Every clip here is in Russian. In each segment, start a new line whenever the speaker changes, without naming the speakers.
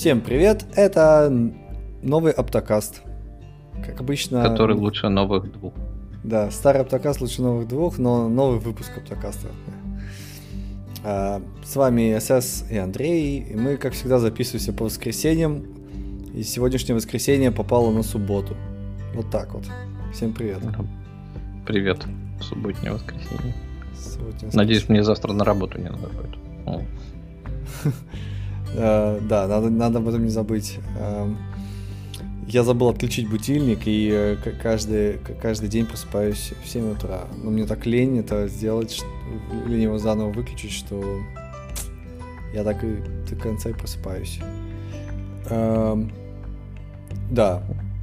Всем привет, это новый Аптокаст. Как обычно...
Который лучше новых двух.
Да, старый Аптокаст лучше новых двух, но новый выпуск Аптокаста. А, с вами СС и Андрей, и мы, как всегда, записываемся по воскресеньям. И сегодняшнее воскресенье попало на субботу. Вот так вот. Всем привет.
Привет. Субботнее воскресенье. Субботнее Надеюсь, мне завтра на работу не надо будет.
Э, да, надо, надо об этом не забыть. Эм, я забыл отключить будильник, и э, каждый, каждый день просыпаюсь в 7 утра. Но мне так лень это сделать, лень его заново выключить, что я так и до конца и просыпаюсь. Эм, да,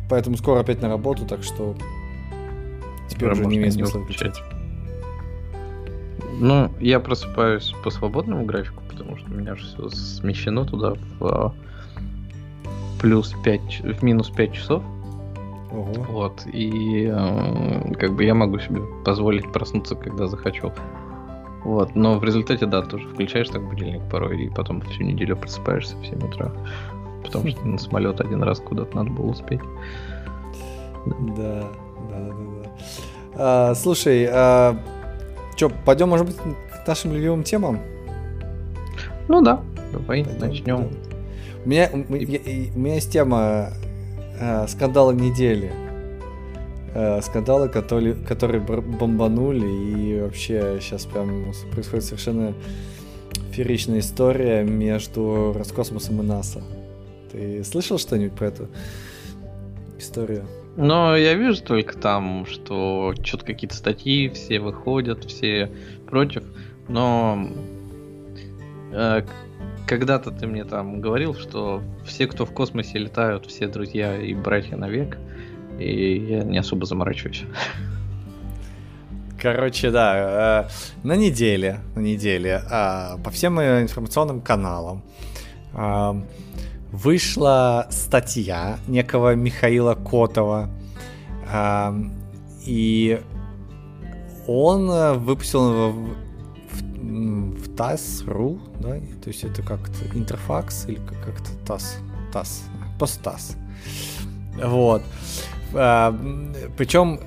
поэтому скоро опять на работу, так что теперь уже не имеет смысла выключать.
Ну, я просыпаюсь по свободному графику, потому что у меня же все смещено туда в а, плюс 5, в минус 5 часов. Ого. Вот, и э, как бы я могу себе позволить проснуться, когда захочу. Вот, но в результате, да, тоже включаешь так будильник порой, и потом всю неделю просыпаешься в 7 утра. Потому что на самолет один раз куда-то надо было успеть.
Да, да, да, да. А, слушай, а, что, пойдем, может быть, к нашим любимым темам?
Ну да, давай начнем.
У меня, у, меня есть тема э, скандала недели. Э, скандалы, которые, которые бомбанули, и вообще сейчас прям происходит совершенно фееричная история между Роскосмосом и НАСА. Ты слышал что-нибудь про эту историю?
Ну, я вижу только там, что что-то какие-то статьи, все выходят, все против, но когда-то ты мне там говорил, что все, кто в космосе летают, все друзья и братья навек, и я не особо заморачиваюсь.
Короче, да, э, на неделе, на неделе э, по всем информационным каналам э, вышла статья некого Михаила Котова, э, и он выпустил в ТАСС.ру, да, то есть это как-то интерфакс или как-то ТАСС, ТАСС, постас. Вот. А, причем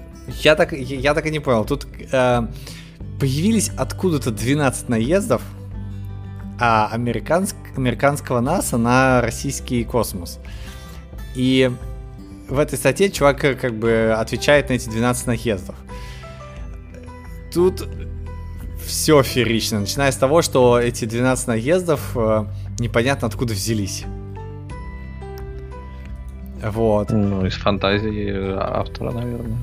я так, я так и не понял, тут а, появились откуда-то 12 наездов а, американск, американского НАСА на российский космос. И в этой статье чувак как бы отвечает на эти 12 наездов. Тут все феерично, начиная с того, что эти 12 наездов э, непонятно откуда взялись. Вот.
Ну, из фантазии автора, наверное.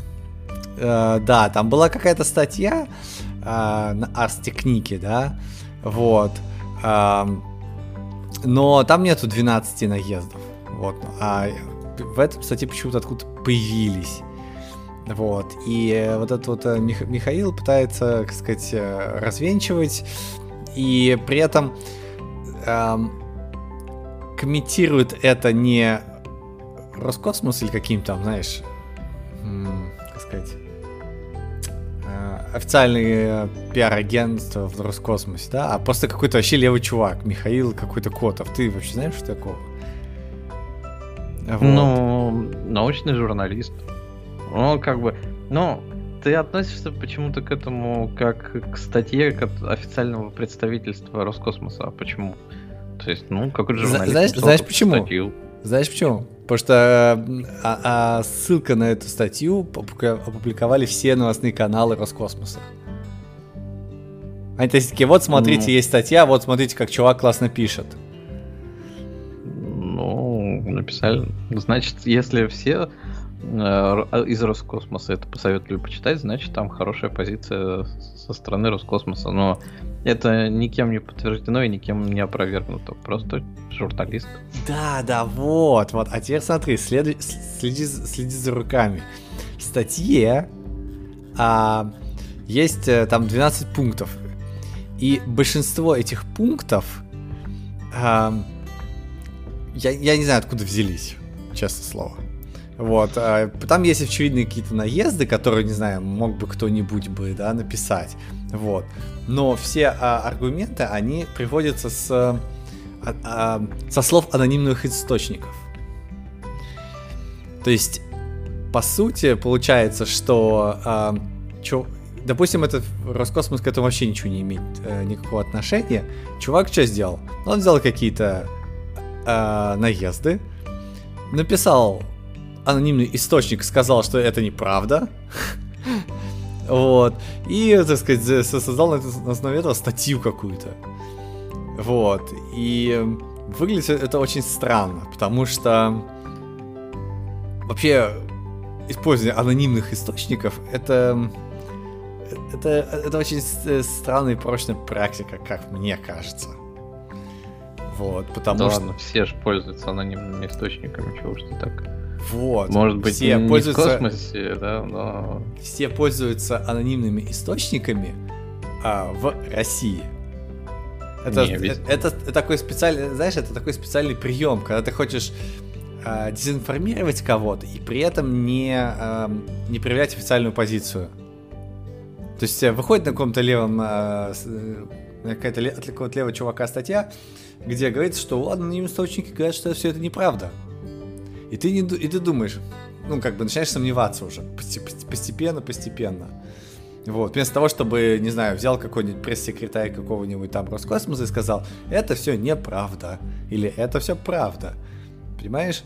Э, да, там была какая-то статья э, на Арстехнике, да, вот. Э, но там нету 12 наездов. Вот. А в этом, кстати, почему-то откуда появились. Вот. И э, вот этот вот э, Мих- Михаил пытается, так сказать, э, развенчивать, и при этом эм, комментирует это не Роскосмос или каким там, знаешь, как сказать, официальный пиар-агентство в Роскосмосе, да, а просто какой-то вообще левый чувак, Михаил какой-то Котов. Ты вообще знаешь, что такого?
Вот. Ну, научный журналист. Ну, как бы, ну, ты относишься почему-то к этому как к статье как официального представительства Роскосмоса. А почему? То есть, ну, какой-то журналист.
Знаешь, знаешь почему? Статью. Знаешь почему? Потому что а, а ссылка на эту статью опубликовали все новостные каналы Роскосмоса. Они такие, вот смотрите, ну, есть статья, вот смотрите, как чувак классно пишет.
Ну, написали. Значит, если все из Роскосмоса это посоветовали почитать, значит там хорошая позиция со стороны Роскосмоса. Но это никем не подтверждено и никем не опровергнуто. Просто журналист.
Да, да, вот, вот. А теперь смотри, следи, следи, следи за руками. В статье а, есть э, там 12 пунктов. И большинство этих пунктов а, я, я не знаю, откуда взялись, честное слово. Вот. А, там есть очевидные какие-то наезды, которые, не знаю, мог бы кто-нибудь бы, да, написать. Вот. Но все а, аргументы, они приводятся с а, а, со слов анонимных источников. То есть, по сути, получается, что а, чё, допустим, этот Роскосмос к этому вообще ничего не имеет э, никакого отношения. Чувак что сделал? Он взял какие-то э, наезды, написал анонимный источник, сказал, что это неправда. Вот. И, так сказать, создал на основе этого статью какую-то. Вот. И выглядит это очень странно, потому что вообще использование анонимных источников это это, это очень странная и прочная практика, как мне кажется. Вот, потому
да
что...
ладно, все же пользуются анонимными источниками, чего что так.
Вот.
Может быть,
все
не
пользуются...
в космосе, да, но...
Все пользуются анонимными источниками а, в России. Это,
Не, ведь-
это, это такой специальный, знаешь, это такой специальный прием, когда ты хочешь а, дезинформировать кого-то и при этом не, а, не проявлять официальную позицию. То есть э, выходит на каком-то левом, а, с- э, на какая-то от какого-то левого чувака статья, где говорится, что ладно, анонимные источники говорят, что все это неправда. И ты, не, и ты думаешь, ну, как бы начинаешь сомневаться уже, посте- посте- постепенно, постепенно. Вот, вместо того, чтобы, не знаю, взял какой-нибудь пресс-секретарь какого-нибудь там Роскосмоса и сказал, это все неправда, или это все правда. Понимаешь?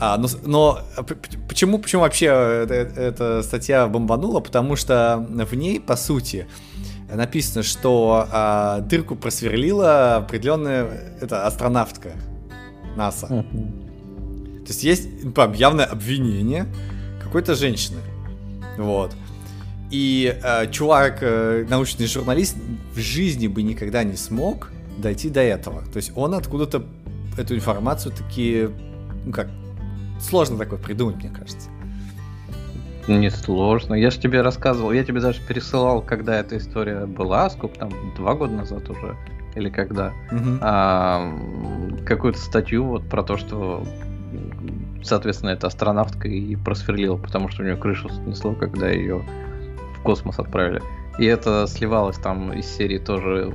А, но, но п- почему, почему вообще эта, эта статья бомбанула? Потому что в ней, по сути, написано, что а, дырку просверлила определенная это, астронавтка НАСА. То есть есть ну, прям явное обвинение какой-то женщины. Вот. И э, чувак, э, научный журналист, в жизни бы никогда не смог дойти до этого. То есть он откуда-то эту информацию таки, ну как, сложно такое придумать, мне кажется.
Несложно. Я же тебе рассказывал, я тебе даже пересылал, когда эта история была, сколько там, два года назад уже, или когда,
Мгм.
а, какую-то статью вот про то, что, соответственно, эта астронавтка и просверлила, потому что у нее крышу снесло, когда ее в космос отправили. И это сливалось там из серии тоже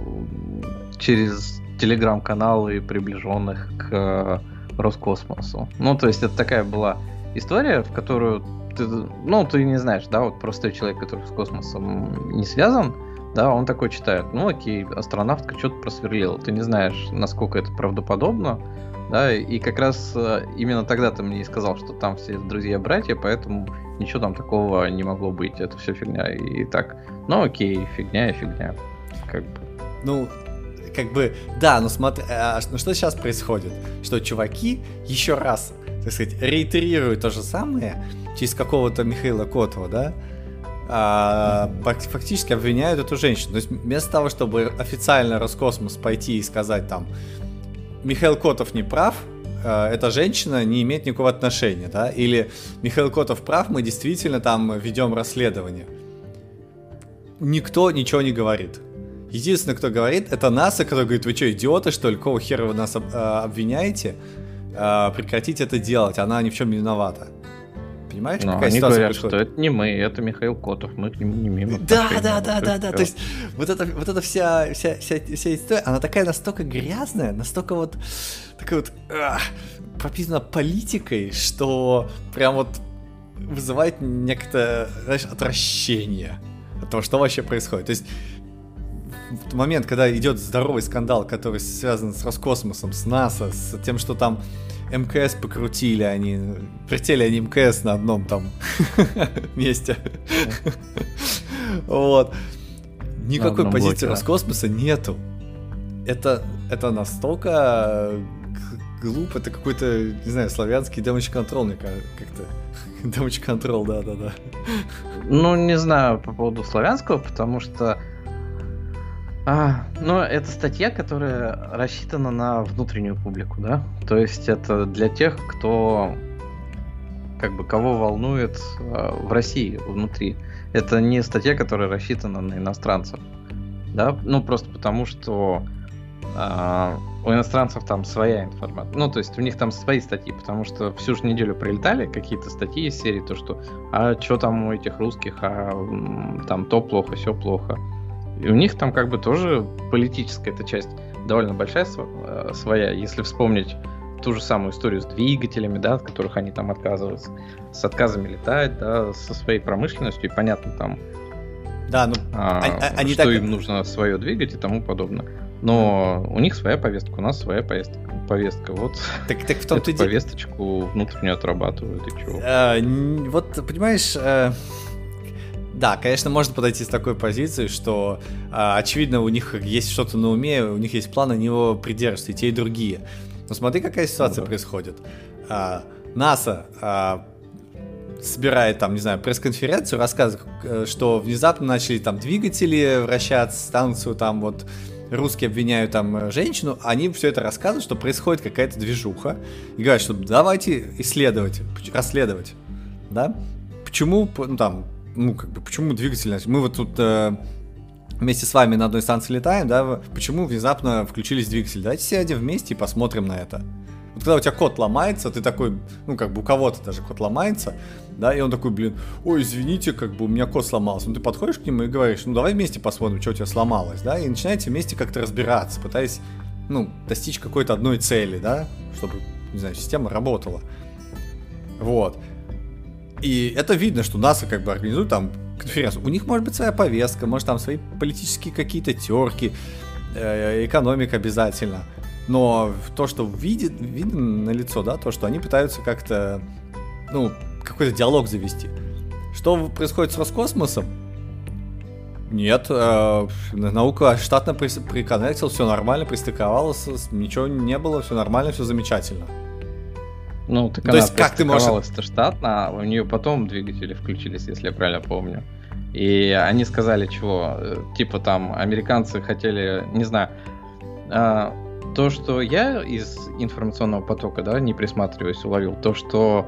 через телеграм-каналы приближенных к э, Роскосмосу. Ну, то есть это такая была история, в которую ты, ну, ты не знаешь, да, вот простой человек, который с космосом не связан, да, он такой читает, ну, окей, астронавтка что-то просверлила, ты не знаешь, насколько это правдоподобно, да, и как раз э, именно тогда ты мне и сказал, что там все друзья-братья, поэтому ничего там такого не могло быть, это все фигня, и так, ну, окей, фигня и фигня, как бы.
Ну, как бы, да, но смотри, а, ну что сейчас происходит? Что чуваки еще раз, так сказать, реитерируют то же самое через какого-то Михаила Котова, да? А, фак- фактически обвиняют эту женщину. То есть вместо того, чтобы официально Роскосмос пойти и сказать там, Михаил Котов не прав, э, эта женщина не имеет никакого отношения, да? Или Михаил Котов прав, мы действительно там ведем расследование. Никто ничего не говорит. Единственное, кто говорит, это НАСА, который говорит, вы что, идиоты, что ли, какого хера вы нас а, обвиняете? А, прекратите это делать, она ни в чем не виновата. Понимаешь,
Но
какая
они
ситуация
говорят,
происходит?
что это не мы, это Михаил Котов, мы к нему не имеем
Да, да, да, да, да. То есть вот эта, вот эта вся, вся, вся, вся история, она такая настолько грязная, настолько вот такая вот ах, прописана политикой, что прям вот вызывает некое, знаешь, отвращение от того, что вообще происходит. То есть в момент, когда идет здоровый скандал, который связан с Роскосмосом, с НАСА, с тем, что там МКС покрутили они, прилетели они МКС на одном там месте. Вот. Никакой позиции. Роскосмоса нету. Это, это настолько г- глупо, это какой-то, не знаю, славянский damage control, мне кажется, как-то. Damage control, да-да-да.
Ну, не знаю по поводу славянского, потому что... А, ну, это статья, которая рассчитана на внутреннюю публику, да? То есть это для тех, кто... Как бы кого волнует а, в России внутри. Это не статья, которая рассчитана на иностранцев. Да? Ну, просто потому что а, у иностранцев там своя информация. Ну, то есть у них там свои статьи, потому что всю же неделю прилетали какие-то статьи из серии, то что а что там у этих русских, а там то плохо, все плохо. И у них там как бы тоже политическая эта часть. довольно большая э, своя. Если вспомнить ту же самую историю с двигателями, да, от которых они там отказываются, с отказами летать, да, со своей промышленностью, и понятно там,
да, ну,
а, они что так... им нужно свое двигать и тому подобное. Но у них своя повестка, у нас своя повестка. повестка. Вот
так, так в том эту
повесточку внутреннюю отрабатывают и чего.
А, вот, понимаешь, а... Да, конечно, можно подойти с такой позиции, что а, очевидно у них есть что-то на уме, у них есть план, они его придерживаются, и те, и другие. Но смотри, какая ситуация ну, да. происходит. А, НАСА а, собирает там, не знаю, пресс-конференцию, рассказывает, э, что внезапно начали там двигатели вращаться, станцию там вот русские обвиняют там э, женщину, они все это рассказывают, что происходит какая-то движуха, и говорят, что давайте исследовать, расследовать, да, почему, ну там, ну как бы, почему двигатель, мы вот тут э, вместе с вами на одной станции летаем, да, почему внезапно включились двигатели, давайте сядем вместе и посмотрим на это. Вот когда у тебя код ломается, ты такой, ну как бы у кого-то даже код ломается, да, и он такой, блин, ой, извините, как бы у меня код сломался. Ну ты подходишь к нему и говоришь, ну давай вместе посмотрим, что у тебя сломалось, да, и начинаете вместе как-то разбираться, пытаясь, ну, достичь какой-то одной цели, да, чтобы, не знаю, система работала. Вот. И это видно, что НАСА как бы организует там конференцию. У них может быть своя повестка, может там свои политические какие-то терки, э, экономика обязательно. Но то, что видит, видно на лицо, да, то, что они пытаются как-то, ну, какой-то диалог завести. Что происходит с Роскосмосом? Нет, э, наука штатно при, приконнектил, все нормально, пристыковалась, ничего не было, все нормально, все замечательно.
Ну, так То она есть как ты можешь... штатно, а у нее потом двигатели включились, если я правильно помню. И они сказали, чего, э, типа там, американцы хотели, не знаю, э, то, что я из информационного потока, да, не присматриваясь, уловил, то, что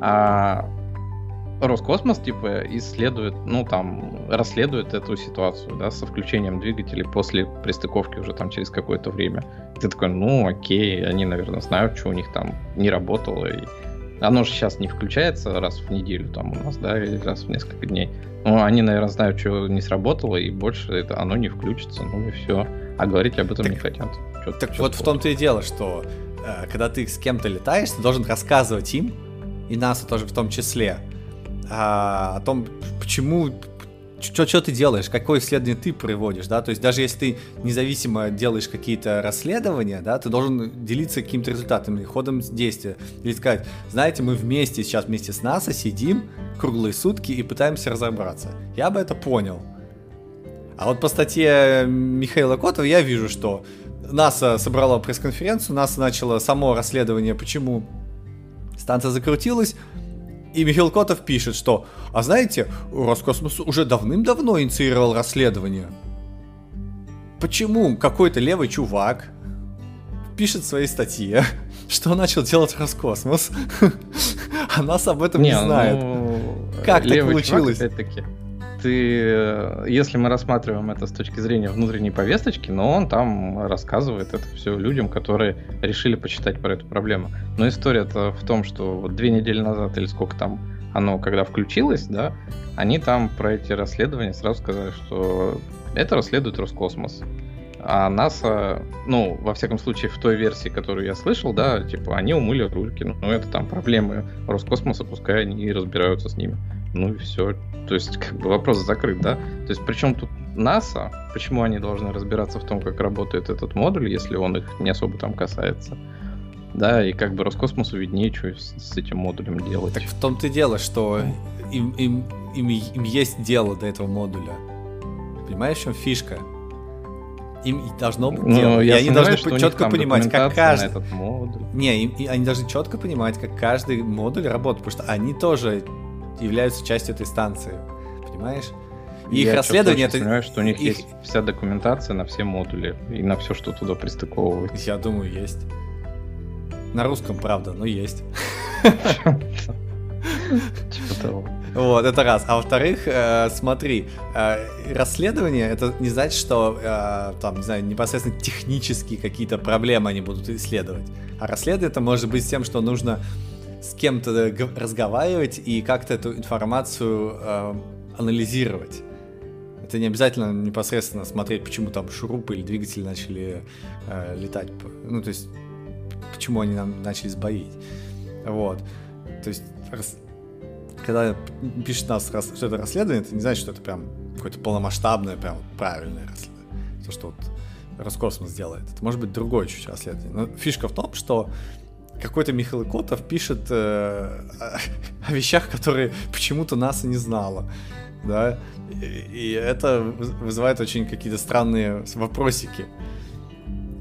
а, Роскосмос, типа, исследует, ну, там, расследует эту ситуацию, да, со включением двигателей после пристыковки уже там через какое-то время. Ты такой, ну, окей, они, наверное, знают, что у них там не работало, и оно же сейчас не включается раз в неделю там у нас, да, или раз в несколько дней. Ну, они, наверное, знают, что не сработало, и больше это оно не включится, ну и все. А говорить об этом так, не хотят.
Чё, так вот в том-то и дело, что э, когда ты с кем-то летаешь, ты должен рассказывать им, и НАСА тоже в том числе, а, о том, почему, что ты делаешь, какое исследование ты проводишь, да, то есть даже если ты независимо делаешь какие-то расследования, да, ты должен делиться какими-то результатами, ходом действия, или сказать, знаете, мы вместе сейчас вместе с НАСА сидим круглые сутки и пытаемся разобраться. Я бы это понял. А вот по статье Михаила Котова я вижу, что НАСА собрала пресс-конференцию, НАСА начало само расследование, почему станция закрутилась, и Михаил Котов пишет, что, а знаете, Роскосмос уже давным-давно инициировал расследование. Почему какой-то левый чувак пишет в своей статье, что начал делать Роскосмос, а нас об этом не, не знает. Ну, как так получилось? Чувак,
ты, э, если мы рассматриваем это с точки зрения внутренней повесточки, но он там рассказывает это все людям, которые решили почитать про эту проблему. Но история-то в том, что вот две недели назад или сколько там оно, когда включилось, да, они там про эти расследования сразу сказали, что это расследует Роскосмос. А НАСА, ну, во всяком случае, в той версии, которую я слышал, да, типа, они умыли рульки. Ну, это там проблемы Роскосмоса, пускай они разбираются с ними. Ну и все. То есть, как бы вопрос закрыт, да? То есть, причем тут НАСА, почему они должны разбираться в том, как работает этот модуль, если он их не особо там касается? Да, и как бы Роскосмосу виднее, что с, с этим модулем делать.
Так в том-то и дело, что им, им, им, им есть дело до этого модуля. Понимаешь, в чем фишка? Им должно быть ну, дело. Я и они должны четко понимать, как каждый... этот модуль. Не, им, и они должны четко понимать, как каждый модуль работает, потому что они тоже являются частью этой станции. Понимаешь?
И их расследование это... понимаю, что у них их... есть вся документация на все модули и на все, что туда пристыковывается.
Я думаю, есть. На русском, правда, но есть. Типа того. Вот, это раз. А во-вторых, э, смотри, э, расследование это не значит, что э, там, не знаю, непосредственно технические какие-то проблемы они будут исследовать. А расследование это может быть тем, что нужно с кем-то разговаривать и как-то эту информацию э, анализировать. это не обязательно непосредственно смотреть, почему там шурупы или двигатели начали э, летать. Ну, то есть, почему они нам начали сбоить. Вот. То есть, рас... когда пишет нас, что это расследование, это не значит, что это прям какое-то полномасштабное, прям правильное расследование. То, что вот Роскосмос делает. Это может быть другое чуть расследование. Но фишка в том, что какой-то Михаил Котов пишет э, о вещах, которые почему-то НАСА не знала. Да? И, и это вызывает очень какие-то странные вопросики.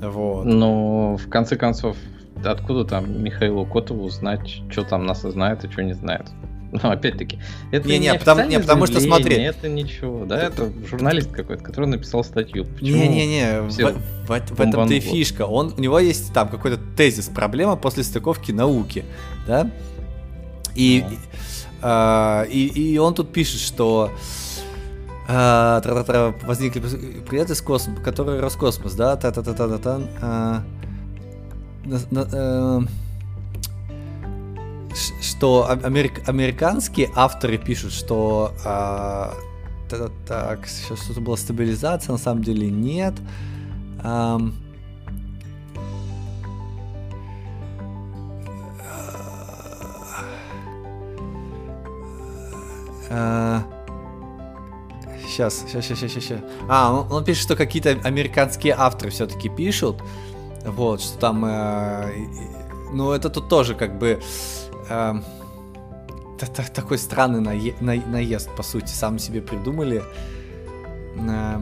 Вот. Ну, в конце концов, откуда там Михаилу Котову знать, что там НАСА знает и что не знает? Ну, опять-таки, это
не, не, потому, не потому что смотри.
Это ничего, да, это журналист какой-то, который написал статью.
Не-не-не, в, в, в этом-то и фишка. Он, у него есть там какой-то тезис, проблема после стыковки науки, да? И, ну. а, и, и он тут пишет, что а, тра -тра -тра, возникли предметы из космоса, которые Роскосмос, да, та-та-та-та-та, а, на, на, а, что америк, американские авторы пишут, что а, так, так, сейчас что-то была стабилизация, на самом деле нет. А, а, сейчас, сейчас, сейчас, сейчас, сейчас. А, он, он пишет, что какие-то американские авторы все-таки пишут. Вот, что там... Э, ну, это тут тоже как бы э, такой странный наезд, по сути, сам себе придумали. Э,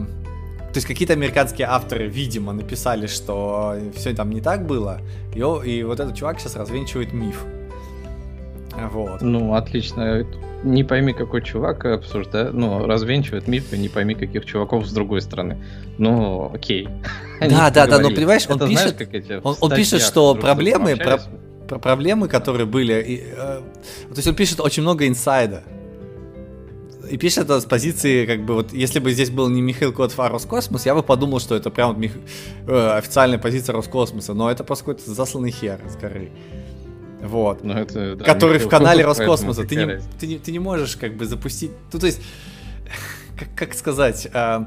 то есть какие-то американские авторы, видимо, написали, что все там не так было, и, и вот этот чувак сейчас развенчивает миф.
Вот. Ну, отлично. Не пойми, какой чувак обсуждает, ну, развенчивает миф, и не пойми, каких чуваков с другой стороны. Ну, окей.
Да, да, да, но понимаешь, он пишет, он пишет, что проблемы, про, про проблемы, которые были. И, э, то есть он пишет очень много инсайда. И пишет это с позиции, как бы, вот, если бы здесь был не Михаил Котов, а Роскосмос, я бы подумал, что это прям Мих... э, официальная позиция Роскосмоса, но это просто какой-то засланный хер с горы. Вот. Ну, это, да, который Михаил в канале Котов, Роскосмоса. Ты не, ты, не, ты не можешь, как бы, запустить... Ну, то есть, как, как сказать... Э,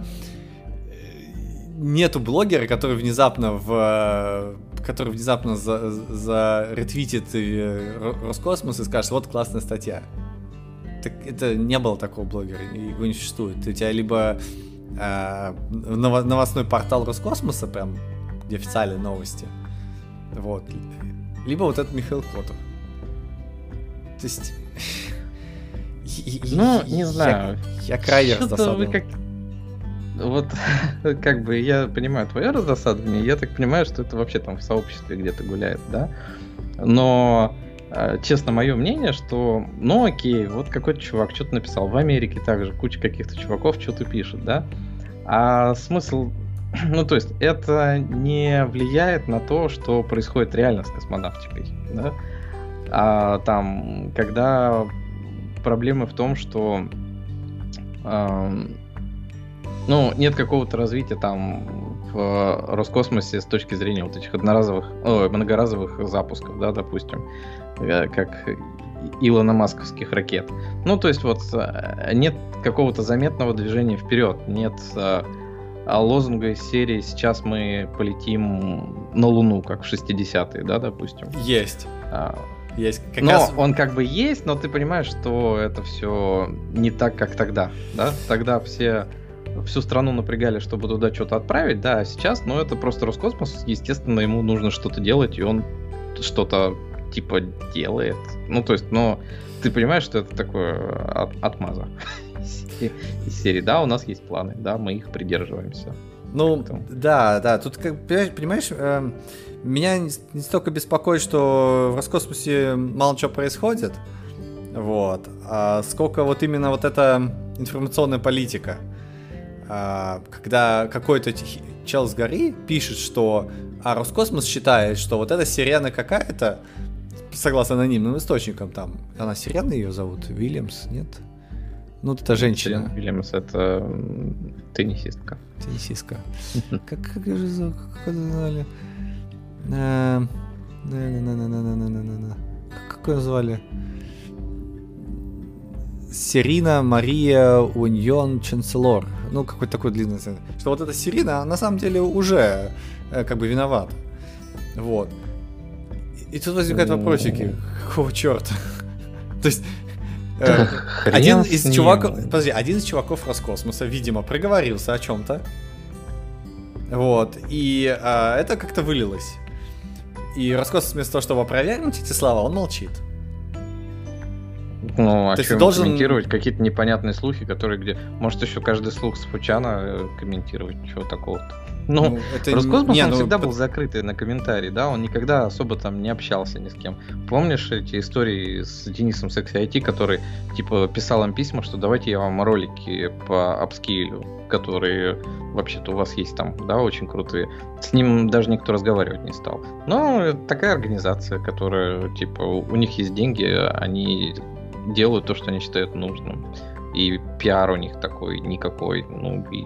нету блогера, который внезапно в который внезапно за, за ретвитит э, Роскосмос и скажет, вот классная статья. Так это не было такого блогера, его не существует. У тебя либо э, новостной портал Роскосмоса, прям, где официальные новости, вот, либо вот этот Михаил Котов. То есть...
Ну, не знаю.
Я, я крайне раздосадован. Как
вот как бы я понимаю твое раздосадование, я так понимаю, что это вообще там в сообществе где-то гуляет, да? Но э, честно, мое мнение, что, ну окей, вот какой-то чувак что-то написал. В Америке также куча каких-то чуваков что-то пишет, да? А смысл, ну то есть это не влияет на то, что происходит реально с космонавтикой, да? А там, когда проблемы в том, что ну, нет какого-то развития там в Роскосмосе с точки зрения вот этих одноразовых, о, многоразовых запусков, да, допустим, э, как Илона Масковских ракет. Ну, то есть вот э, нет какого-то заметного движения вперед, нет а, лозунга из серии «Сейчас мы полетим на Луну», как в 60-е, да, допустим.
Есть. А, есть.
Как но раз... он как бы есть, но ты понимаешь, что это все не так, как тогда, да? Тогда все всю страну напрягали, чтобы туда что-то отправить, да, а сейчас, ну, это просто Роскосмос, естественно, ему нужно что-то делать, и он что-то типа делает. Ну, то есть, но ты понимаешь, что это такое от, отмаза из серии, да, у нас есть планы, да, мы их придерживаемся.
Ну, Поэтому. да, да, тут, как, понимаешь, э, меня не, не столько беспокоит, что в Роскосмосе мало чего происходит, вот, а сколько вот именно вот эта информационная политика. А, когда какой-то чел с горы пишет, что а Роскосмос считает, что вот эта сирена какая-то, согласно анонимным источникам, там, она сирена ее зовут, Вильямс, нет? Ну, это женщина.
Сирена Вильямс это теннисистка.
Теннисистка. Как, как же зовут, как это звали? Э, как ее звали? Сирина Мария Уньон Чанселор ну, какой-то такой длинный что вот эта Сирина, на самом деле, уже э, как бы виновата. Вот. И, и тут возникают вопросики, какого черта? То есть, э, один из чуваков, подожди, один из чуваков Роскосмоса, видимо, проговорился о чем-то. Вот, и э, это как-то вылилось. И Роскосмос вместо того, чтобы опровергнуть эти слова, он молчит.
Ну, а что должен комментировать какие-то непонятные слухи, которые где... Может, еще каждый слух с Фучана э, комментировать, чего такого-то. Ну, ну это... Роскосмос, не, он ну... всегда был закрытый на комментарии, да, он никогда особо там не общался ни с кем. Помнишь эти истории с Денисом Секси IT, который, типа, писал им письма, что давайте я вам ролики по апскейлю, которые вообще-то у вас есть там, да, очень крутые. С ним даже никто разговаривать не стал. Но такая организация, которая, типа, у них есть деньги, они делают то, что они считают нужным. И пиар у них такой никакой, ну и...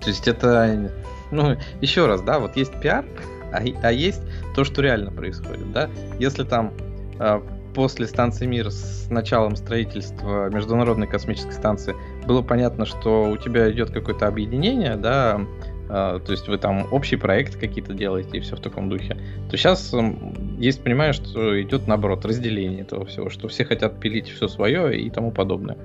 То есть это, ну, еще раз, да, вот есть пиар, а, а есть то, что реально происходит, да. Если там э, после станции Мир с началом строительства Международной космической станции было понятно, что у тебя идет какое-то объединение, да, то есть вы там общий проект какие-то делаете и все в таком духе, то сейчас есть понимание, что идет наоборот разделение этого всего, что все хотят пилить все свое и тому подобное.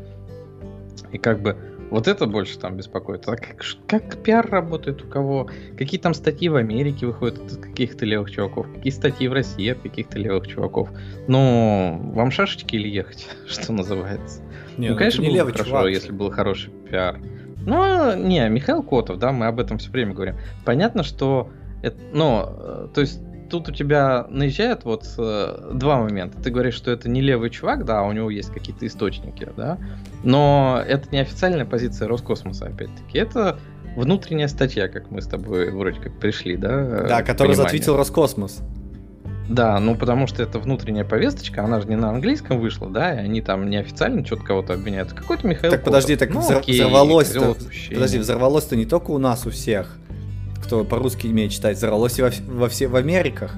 И как бы вот это больше там беспокоит. А как, как пиар работает у кого? Какие там статьи в Америке выходят от каких-то левых чуваков? Какие статьи в России от каких-то левых чуваков? Ну, вам шашечки или ехать, что называется? Не, ну, ну, конечно, было бы хорошо, чувак. если был хороший пиар. Ну, не, Михаил Котов, да, мы об этом все время говорим. Понятно, что это, ну, э, то есть тут у тебя наезжает вот э, два момента. Ты говоришь, что это не левый чувак, да, у него есть какие-то источники, да, но это не официальная позиция Роскосмоса, опять-таки. Это внутренняя статья, как мы с тобой вроде как пришли, да?
Да, которую затвитил Роскосмос.
Да, ну потому что это внутренняя повесточка, она же не на английском вышла, да, и они там неофициально что-то кого-то обвиняют. Какой-то Михаил
Так подожди, так ну, взор- взорвалось-то, подожди, взорвалось-то не только у нас, у всех, кто по-русски умеет читать, взорвалось и во, во все в Америках.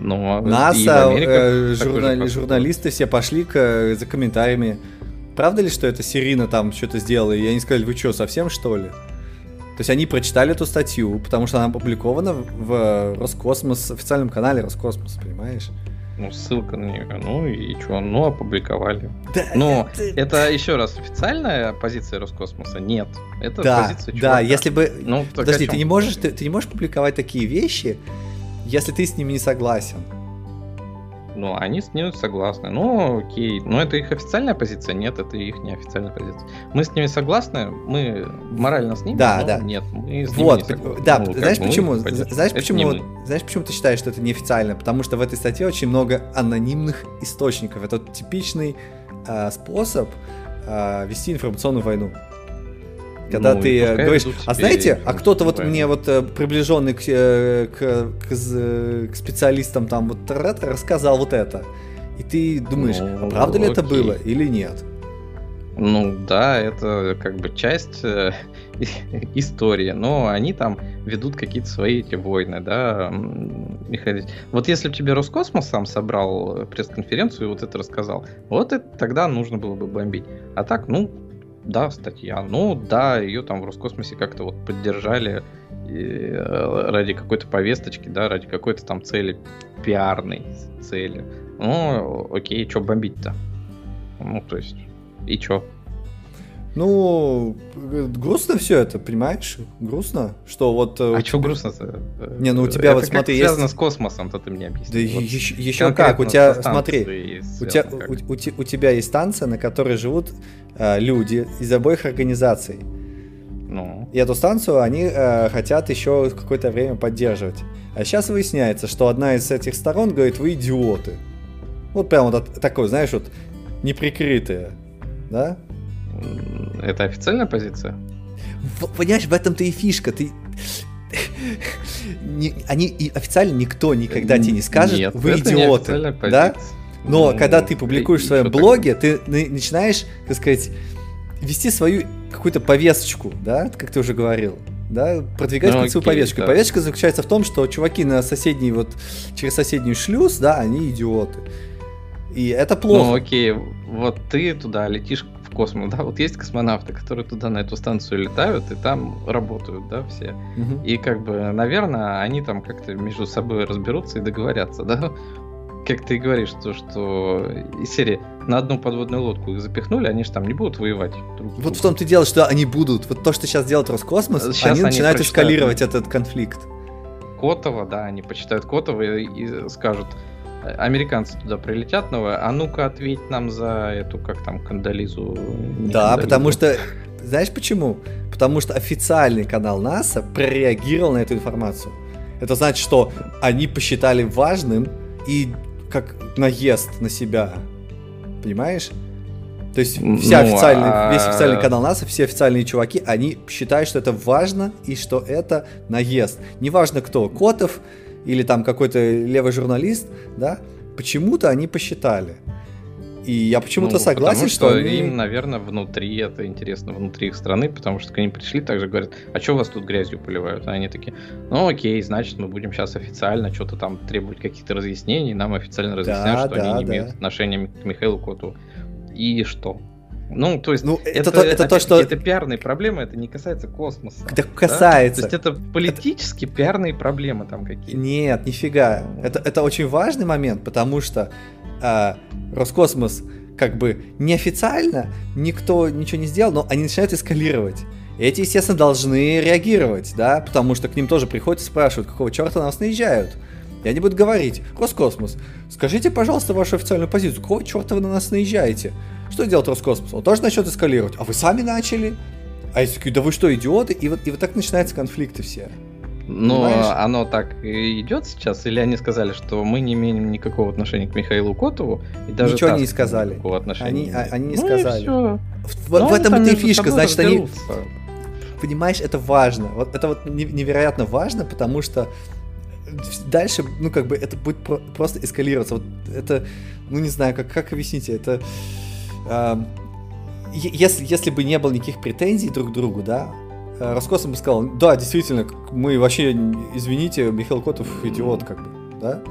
Ну, а НАСА, э, журнали, журналисты все пошли к, за комментариями. Правда ли, что это Сирина там что-то сделала? И они сказали, вы что, совсем что ли? То есть они прочитали эту статью, потому что она опубликована в Роскосмос, официальном канале Роскосмос, понимаешь?
Ну, ссылка на нее. Ну и что? Ну, опубликовали. Да, Но это... это еще раз официальная позиция Роскосмоса? Нет. Это
да, позиция чувака. Да, если бы. Ну, Подожди, ты не можешь, ты, ты не можешь публиковать такие вещи, если ты с ними не согласен.
Ну, они с ними согласны. Ну, окей. Но это их официальная позиция? Нет, это их неофициальная позиция. Мы с ними согласны, мы морально с ними,
да, да.
нет,
мы с вот, ними не Да, ну, знаешь почему? Знаешь почему? Знаешь почему ты считаешь, что это неофициально? Потому что в этой статье очень много анонимных источников. Это типичный э, способ э, вести информационную войну. Когда ну, ты говоришь, а знаете, а кто-то вот мне вот э, приближенный к, э, к, к, к специалистам там вот рассказал вот это. И ты думаешь, ну, а правда ли окей. это было или нет?
Ну да, это как бы часть э, истории, но они там ведут какие-то свои эти войны, да. Вот если бы тебе Роскосмос сам собрал пресс-конференцию и вот это рассказал, вот это тогда нужно было бы бомбить. А так, ну, да, статья. Ну, да, ее там в Роскосмосе как-то вот поддержали э, ради какой-то повесточки, да, ради какой-то там цели, пиарной цели. Ну, окей, что бомбить-то? Ну, то есть, и чё?
Ну, грустно все это, понимаешь? Грустно, что вот...
Э, а что грустно-то?
Не, ну у тебя это вот смотри,
есть... связано с космосом, то ты мне объясни.
Да вот еще, еще как, у тебя, смотри, у тебя, у, у, у тебя есть станция, на которой живут э, люди из обоих организаций. Ну. И эту станцию они э, хотят еще какое-то время поддерживать. А сейчас выясняется, что одна из этих сторон говорит, вы идиоты. Вот прям вот такой, знаешь, вот неприкрытые, да?
Это официальная позиция?
Понимаешь, в этом-то и фишка. Ты не, они и официально никто никогда тебе не скажет, Нет, вы идиоты, да? Но ну, когда ты публикуешь в своем блоге, ты начинаешь, так сказать, вести свою какую-то повесточку, да, как ты уже говорил, да, продвигать ну, свою повесточку. Да. Повесточка заключается в том, что чуваки на соседний вот через соседнюю шлюз, да, они идиоты. И это плохо.
Ну окей, вот ты туда летишь в космос, да, вот есть космонавты, которые туда на эту станцию летают и там работают, да, все. Угу. И как бы, наверное, они там как-то между собой разберутся и договорятся, да. Как ты говоришь, то, что из серии на одну подводную лодку их запихнули, они же там не будут воевать
друг Вот в том-то дело, что они будут. Вот то, что сейчас делает Роскосмос, сейчас они, они начинают эскалировать этот конфликт.
Котова, да, они почитают Котова и, и скажут, американцы туда прилетят новые, а ну-ка ответь нам за эту, как там, Кандализу.
Да, Кандализу. потому что, знаешь почему? Потому что официальный канал НАСА прореагировал на эту информацию. Это значит, что они посчитали важным и как наезд на себя. Понимаешь? То есть вся ну, официальный, а... весь официальный канал НАСА, все официальные чуваки, они считают, что это важно и что это наезд. Неважно кто, Котов или там какой-то левый журналист, да, почему-то они посчитали. И я почему-то ну, согласен,
потому что,
что
они... им, наверное, внутри это интересно, внутри их страны, потому что к ним пришли, также говорят, а что вас тут грязью поливают? А они такие, ну окей, значит, мы будем сейчас официально что-то там требовать каких-то разъяснений, нам официально разъясняют, да, что да, они не да. имеют отношения к Михаилу Коту. И что? Ну, то есть, ну, это, это, то, это то, что... Это пиарные проблемы, это не касается космоса.
Касается.
Да? То есть, это политически это... пиарные проблемы там какие-то.
Нет, нифига. Это, это очень важный момент, потому что э, Роскосмос как бы неофициально, никто ничего не сделал, но они начинают эскалировать. И эти, естественно, должны реагировать, да, потому что к ним тоже приходят и спрашивают, какого черта на нас наезжают. И они будут говорить, Роскосмос, скажите, пожалуйста, вашу официальную позицию, какого черта вы на нас наезжаете? Что делает Роскосмос? Он тоже начнет эскалировать. А вы сами начали? А если такие, да вы что, идиоты? И вот, и вот так начинаются конфликты все.
Но оно так и идет сейчас, или они сказали, что мы не имеем никакого отношения к Михаилу Котову,
и даже Ничего не сказали. Никакого отношения. Они, а, они не ну сказали. В, в, в этом и фишка, значит, они. Понимаешь, это важно. Вот это вот невероятно важно, потому что дальше, ну, как бы, это будет про- просто эскалироваться. Вот это, ну, не знаю, как, как объяснить, это... Э, если, если бы не было никаких претензий друг к другу, да, э, Роскосмос бы сказал, да, действительно, мы вообще, извините, Михаил Котов идиот, как бы, да?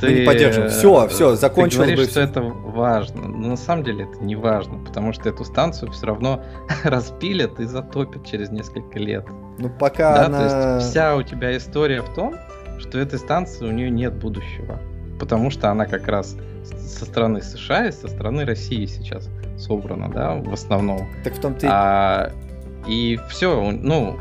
Ты, мы не поддерживаем. Все, все, закончилось ты говоришь, бы. что это важно. Но на самом деле это не важно, потому что эту станцию все равно распилят и затопят через несколько лет.
Ну, пока да, она...
То есть вся у тебя история в том, что этой станции у нее нет будущего. Потому что она как раз со стороны США и со стороны России сейчас собрана, да, в основном.
Так в том ты...
А, и все, ну,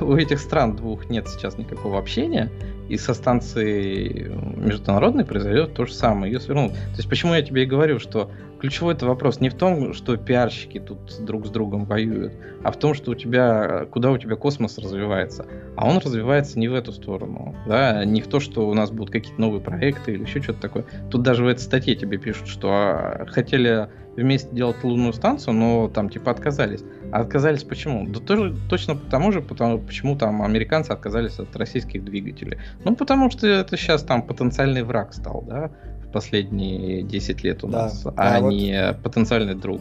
у этих стран двух нет сейчас никакого общения, и со станции международной произойдет то же самое. Ее свернут. То есть почему я тебе и говорю, что ключевой это вопрос не в том, что пиарщики тут друг с другом воюют, а в том, что у тебя, куда у тебя космос развивается. А он развивается не в эту сторону, да, не в то, что у нас будут какие-то новые проекты или еще что-то такое. Тут даже в этой статье тебе пишут, что а, хотели вместе делать лунную станцию, но там типа отказались. А отказались почему? Да тоже точно потому же, потому, почему там американцы отказались от российских двигателей. Ну, потому что это сейчас там потенциальный враг стал, да, последние 10 лет у да, нас, да, а вот... не потенциальный друг.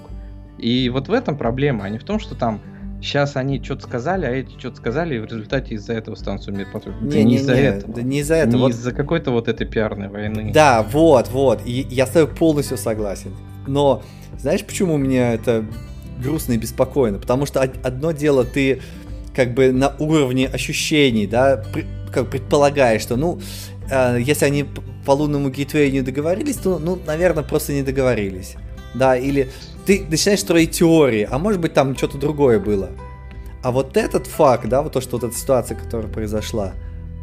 И вот в этом проблема, а не в том, что там сейчас они что-то сказали, а эти что-то сказали, и в результате из-за этого станцию мир потопит.
Не, не, из-за не, этого. Да не из-за этого.
Не вот... из-за какой-то вот этой пиарной войны.
Да, вот, вот. И я с тобой полностью согласен. Но знаешь, почему у меня это грустно и беспокойно? Потому что одно дело ты как бы на уровне ощущений, да, как предполагаешь, что, ну, э, если они по лунному гейтвею не договорились, то, ну, наверное, просто не договорились. Да, или ты начинаешь строить теории, а может быть там что-то другое было. А вот этот факт, да, вот то, что вот эта ситуация, которая произошла,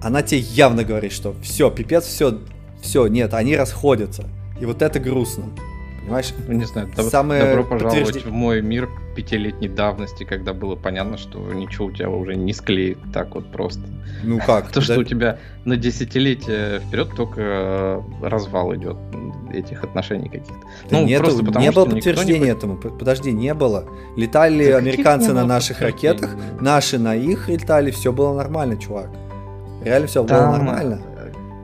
она тебе явно говорит, что все, пипец, все, все, нет, они расходятся. И вот это грустно. Понимаешь?
Ну, не знаю, доб- Самое добро пожаловать подтвержд... в мой мир пятилетней давности, когда было понятно, что ничего у тебя уже не склеит так вот просто.
Ну как?
То, что у тебя на десятилетие вперед только э, развал идет этих отношений каких-то.
Да ну, нету, просто потому, не было подтверждения не... этому. Подожди, не было. Летали да американцы на наших ракетах, наши на их летали, все было нормально, чувак. Реально все Там... было нормально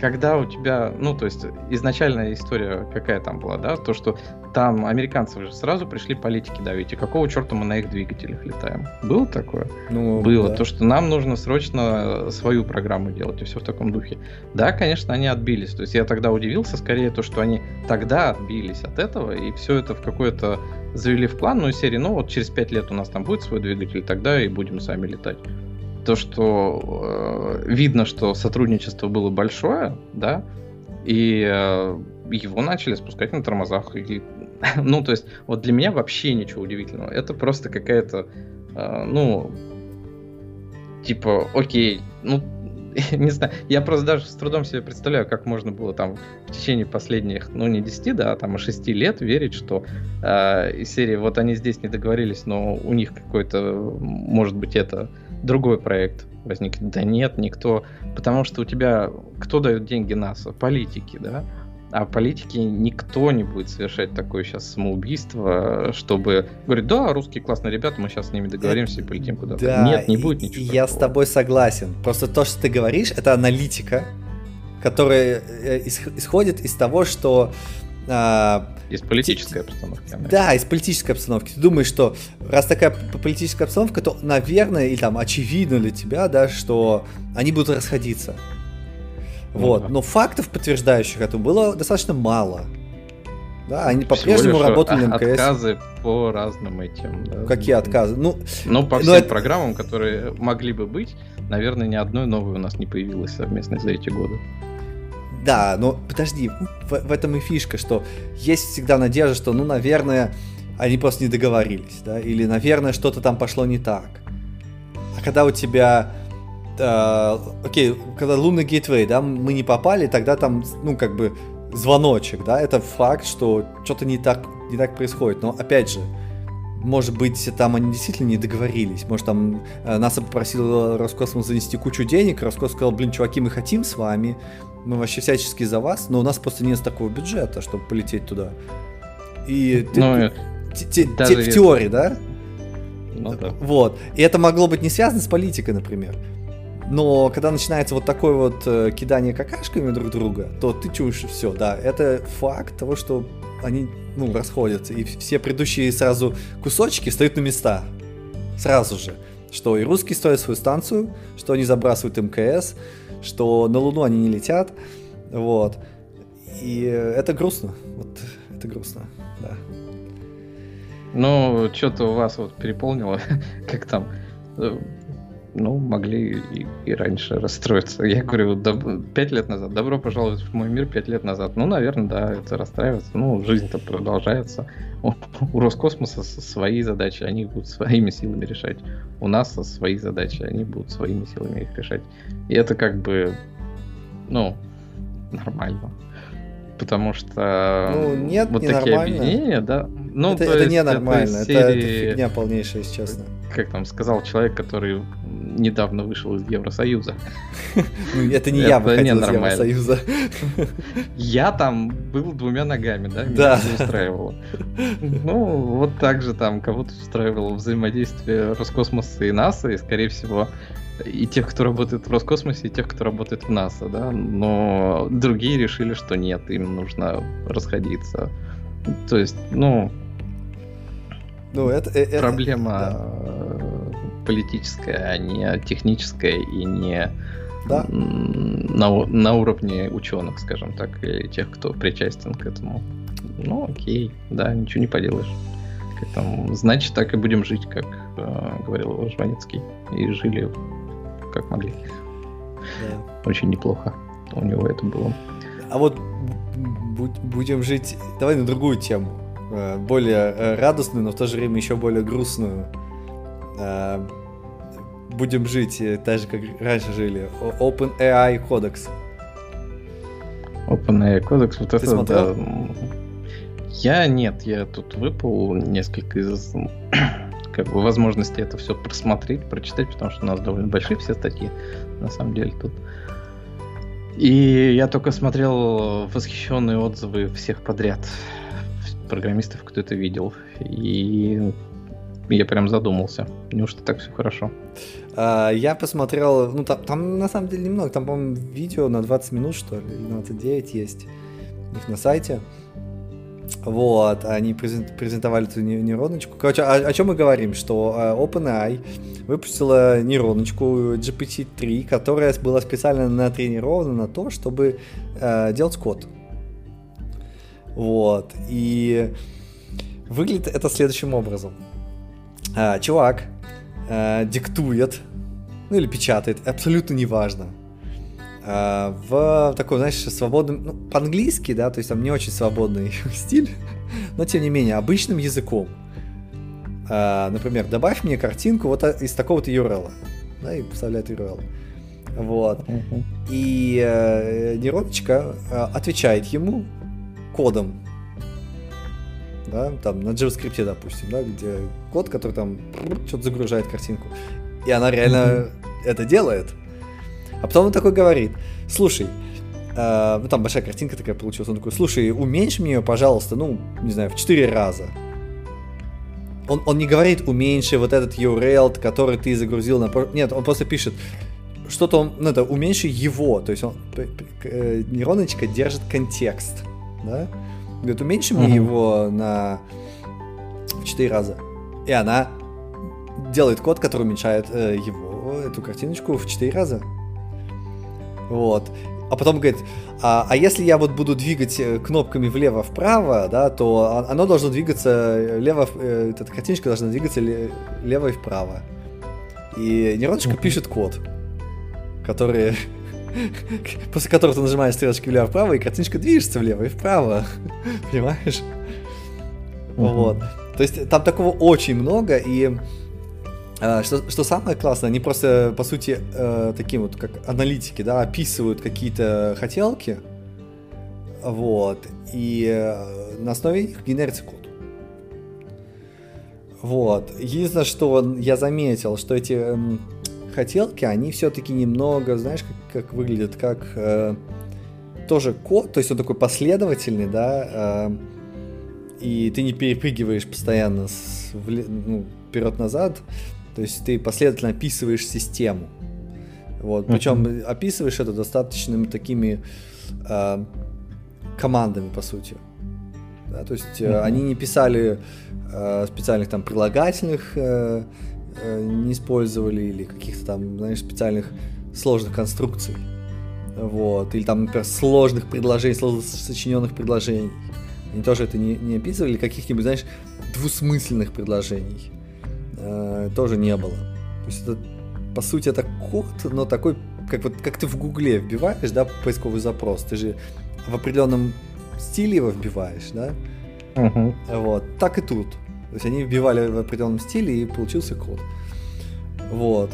когда у тебя, ну, то есть изначальная история какая там была, да, то, что там американцы уже сразу пришли политики давить. И какого черта мы на их двигателях летаем? Было такое? Ну, Было. Да. То, что нам нужно срочно свою программу делать, и все в таком духе. Да, конечно, они отбились. То есть я тогда удивился скорее то, что они тогда отбились от этого, и все это в какое-то завели в план, серии, ну вот через 5 лет у нас там будет свой двигатель, тогда и будем сами летать. То, что э, видно, что сотрудничество было большое, да, и э, его начали спускать на тормозах. И, ну, то есть, вот для меня вообще ничего удивительного. Это просто какая-то, э, ну, типа, окей, ну, не знаю, я просто даже с трудом себе представляю, как можно было там в течение последних, ну не 10, да, а там 6 лет верить, что э, из серии вот они здесь не договорились, но у них какой-то, может быть, это другой проект возник. Да нет, никто, потому что у тебя, кто дает деньги НАСА? Политики, да? А политики никто не будет совершать такое сейчас самоубийство, чтобы говорить, да, русские классные ребята, мы сейчас с ними договоримся и полетим куда-то. Да, Нет, не будет ничего.
Я такого. с тобой согласен. Просто то, что ты говоришь, это аналитика, которая э, исходит из того, что
а, из политической обстановки.
Да, из политической обстановки. Ты думаешь, что раз такая политическая обстановка, то, наверное, или там очевидно для тебя, да, что они будут расходиться. Ну, вот. Да. Но фактов, подтверждающих это, было достаточно мало. Да, они по-прежнему работали
на МКС. Отказы по разным этим.
Да. Какие отказы? Ну,
ну по всем это... программам, которые могли бы быть, наверное, ни одной новой у нас не появилось совместно за эти годы.
Да, но подожди, в, в этом и фишка, что есть всегда надежда, что, ну, наверное, они просто не договорились, да, или, наверное, что-то там пошло не так. А когда у тебя э, окей, когда лунный гейтвей, да, мы не попали, тогда там, ну, как бы, звоночек, да, это факт, что что-то не так, не так происходит. Но, опять же, может быть, там они действительно не договорились. Может, там э, НАСА попросил Роскосмос занести кучу денег, Роскосмос сказал, блин, чуваки, мы хотим с вами, мы вообще всячески за вас, но у нас просто нет такого бюджета, чтобы полететь туда. И ты, ну, те, те, в теории, да? Ну, да? Вот. И это могло быть не связано с политикой, например. Но когда начинается вот такое вот э, кидание какашками друг друга, то ты чуешь все, да, это факт того, что они, ну, расходятся, и все предыдущие сразу кусочки встают на места, сразу же, что и русские строят свою станцию, что они забрасывают МКС, что на Луну они не летят, вот, и это грустно, вот, это грустно, да.
Ну, что-то у вас вот переполнило, как там, э, ну, могли и, и раньше расстроиться. Я говорю, пять лет назад, добро пожаловать в мой мир пять лет назад. Ну, наверное, да, это расстраивается. Ну, жизнь-то продолжается. У, у Роскосмоса свои задачи, они будут своими силами решать. У нас свои задачи, они будут своими силами их решать. И это как бы, ну, нормально. Потому что
ну, нет, вот не такие нормально. объединения, да. Ну, это, это не нормально, это, серии... это фигня полнейшая, если честно.
Как там сказал человек, который недавно вышел из Евросоюза.
Ну, это не я выходил из Евросоюза.
Я там был двумя ногами, да? Да. Устраивало. Ну, вот так же там кого-то устраивало взаимодействие Роскосмоса и НАСА, и, скорее всего, и тех, кто работает в Роскосмосе, и тех, кто работает в НАСА, да, но другие решили, что нет, им нужно расходиться. То есть, ну, ну это, это проблема да политическая, а не техническая и не да. на, на уровне ученых, скажем так, или тех, кто причастен к этому. Ну, окей, да, ничего не поделаешь. Как там, значит, так и будем жить, как э, говорил Жванецкий. И жили как могли. Да. Очень неплохо у него это было.
А вот будем жить... Давай на другую тему. Э, более э, радостную, но в то же время еще более грустную. Э, будем жить так же, как раньше жили. OpenAI кодекс.
OpenAI кодекс, вот Ты это смотрел? да. Я нет, я тут выпал несколько из как бы возможности это все просмотреть, прочитать, потому что у нас довольно большие все статьи, на самом деле, тут. И я только смотрел восхищенные отзывы всех подряд программистов, кто это видел. И я прям задумался. Неужто так все хорошо?
А, я посмотрел, ну там, там на самом деле немного, там, по-моему, видео на 20 минут, что ли, или 29 есть у них на сайте. Вот, они презентовали эту нейроночку. Короче, о, о чем мы говорим? Что э, OpenAI выпустила нейроночку GPT-3, которая была специально натренирована на то, чтобы э, делать код. Вот, и выглядит это следующим образом. Э, чувак э, диктует, ну или печатает, абсолютно неважно, в такой, знаешь, свободном, ну, по-английски, да, то есть там не очень свободный стиль, но тем не менее, обычным языком. А, например, добавь мне картинку вот из такого-то URL, да, и поставляет URL. Вот. И э, нейроночка э, отвечает ему кодом. Да, там на JavaScript, допустим, да, где код, который там что-то загружает картинку. И она реально это делает. А потом он такой говорит, слушай, э, ну там большая картинка такая получилась, он такой, слушай, уменьшь мне ее, пожалуйста, ну, не знаю, в 4 раза. Он, он не говорит, уменьши вот этот URL, который ты загрузил на... Нет, он просто пишет, что-то он, ну, это, уменьши его, то есть он, э, нейроночка держит контекст, да? Говорит, уменьши мне uh-huh. его на в 4 раза. И она делает код, который уменьшает э, его, эту картиночку в 4 раза. Вот. А потом говорит, а, а если я вот буду двигать э, кнопками влево-вправо, да, то оно должно двигаться э, лево, э, эта картиночка должна двигаться лево и вправо. И нейроночка пишет код, который после которого ты нажимаешь стрелочки влево-вправо, и картиночка движется влево и вправо. Понимаешь? Вот. То есть там такого очень много, и что, что самое классное, они просто, по сути, э, таким вот, как аналитики, да, описывают какие-то хотелки, вот, и э, на основе их генерится код. Вот. Единственное, что я заметил, что эти э, хотелки, они все-таки немного, знаешь, как, как выглядят, как э, тоже код, то есть он такой последовательный, да, э, и ты не перепрыгиваешь постоянно ну, вперед-назад, то есть ты последовательно описываешь систему. Вот. Причем uh-huh. описываешь это достаточно такими э, командами, по сути. Да, то есть uh-huh. они не писали э, специальных там прилагательных, э, э, не использовали или каких-то там, знаешь, специальных сложных конструкций. Вот. Или там, например, сложных предложений, сложных сочиненных предложений. Они тоже это не, не описывали, каких-нибудь, знаешь, двусмысленных предложений э, тоже не было. То есть это, по сути, это код, но такой, как вот как ты в Гугле вбиваешь, да, поисковый запрос, ты же в определенном стиле его вбиваешь, да? Uh-huh. Вот, так и тут. То есть они вбивали в определенном стиле и получился код. Вот.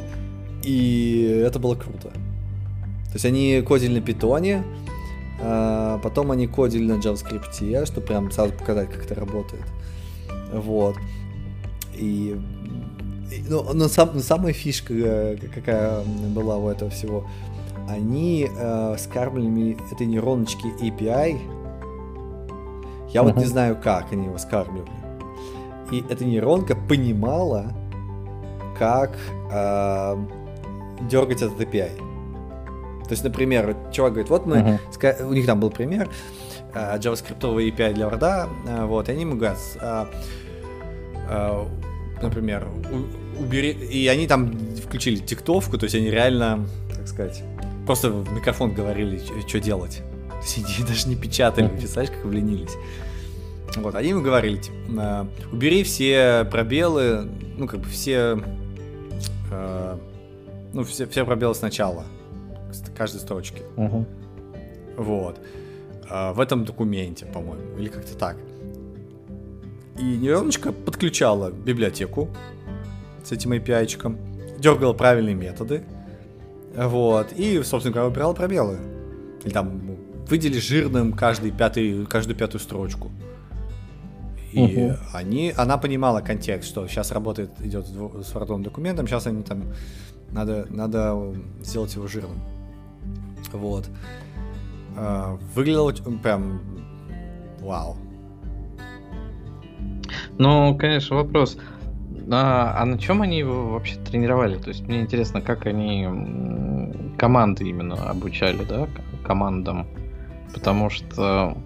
И это было круто. То есть они кодили на питоне, а потом они кодили на JavaScript, чтобы прям сразу показать, как это работает. Вот. И ну, но, сам, но самая фишка, э, какая была у этого всего, они э, скармливали этой нейроночки API. Я uh-huh. вот не знаю, как они его скармливали. И эта нейронка понимала, как э, дергать этот API. То есть, например, чувак говорит, вот мы, uh-huh. у них там был пример, э, JavaScript API для Word, э, вот, и они ему говорят, э, э, например, убери... И они там включили тиктовку, то есть они реально, так сказать, просто в микрофон говорили, что делать. То есть они даже не печатали, представляешь, как обленились. Вот, они ему говорили, типа, убери все пробелы, ну, как бы все, э, ну, все, все пробелы сначала, каждой строчки. Угу. Вот. Э, в этом документе, по-моему, или как-то так. И нейроночка подключала библиотеку с этим API-чиком, дергала правильные методы, вот, и, собственно говоря, убирала пробелы. Или там выдели жирным каждый пятый, каждую пятую строчку. И угу. они, она понимала контекст, что сейчас работает, идет с вordовым документом, сейчас они там, надо, надо сделать его жирным. Вот. А, выглядело прям вау.
Ну, конечно, вопрос. А, а на чем они его вообще тренировали? То есть мне интересно, как они команды именно обучали, да, командам. Потому что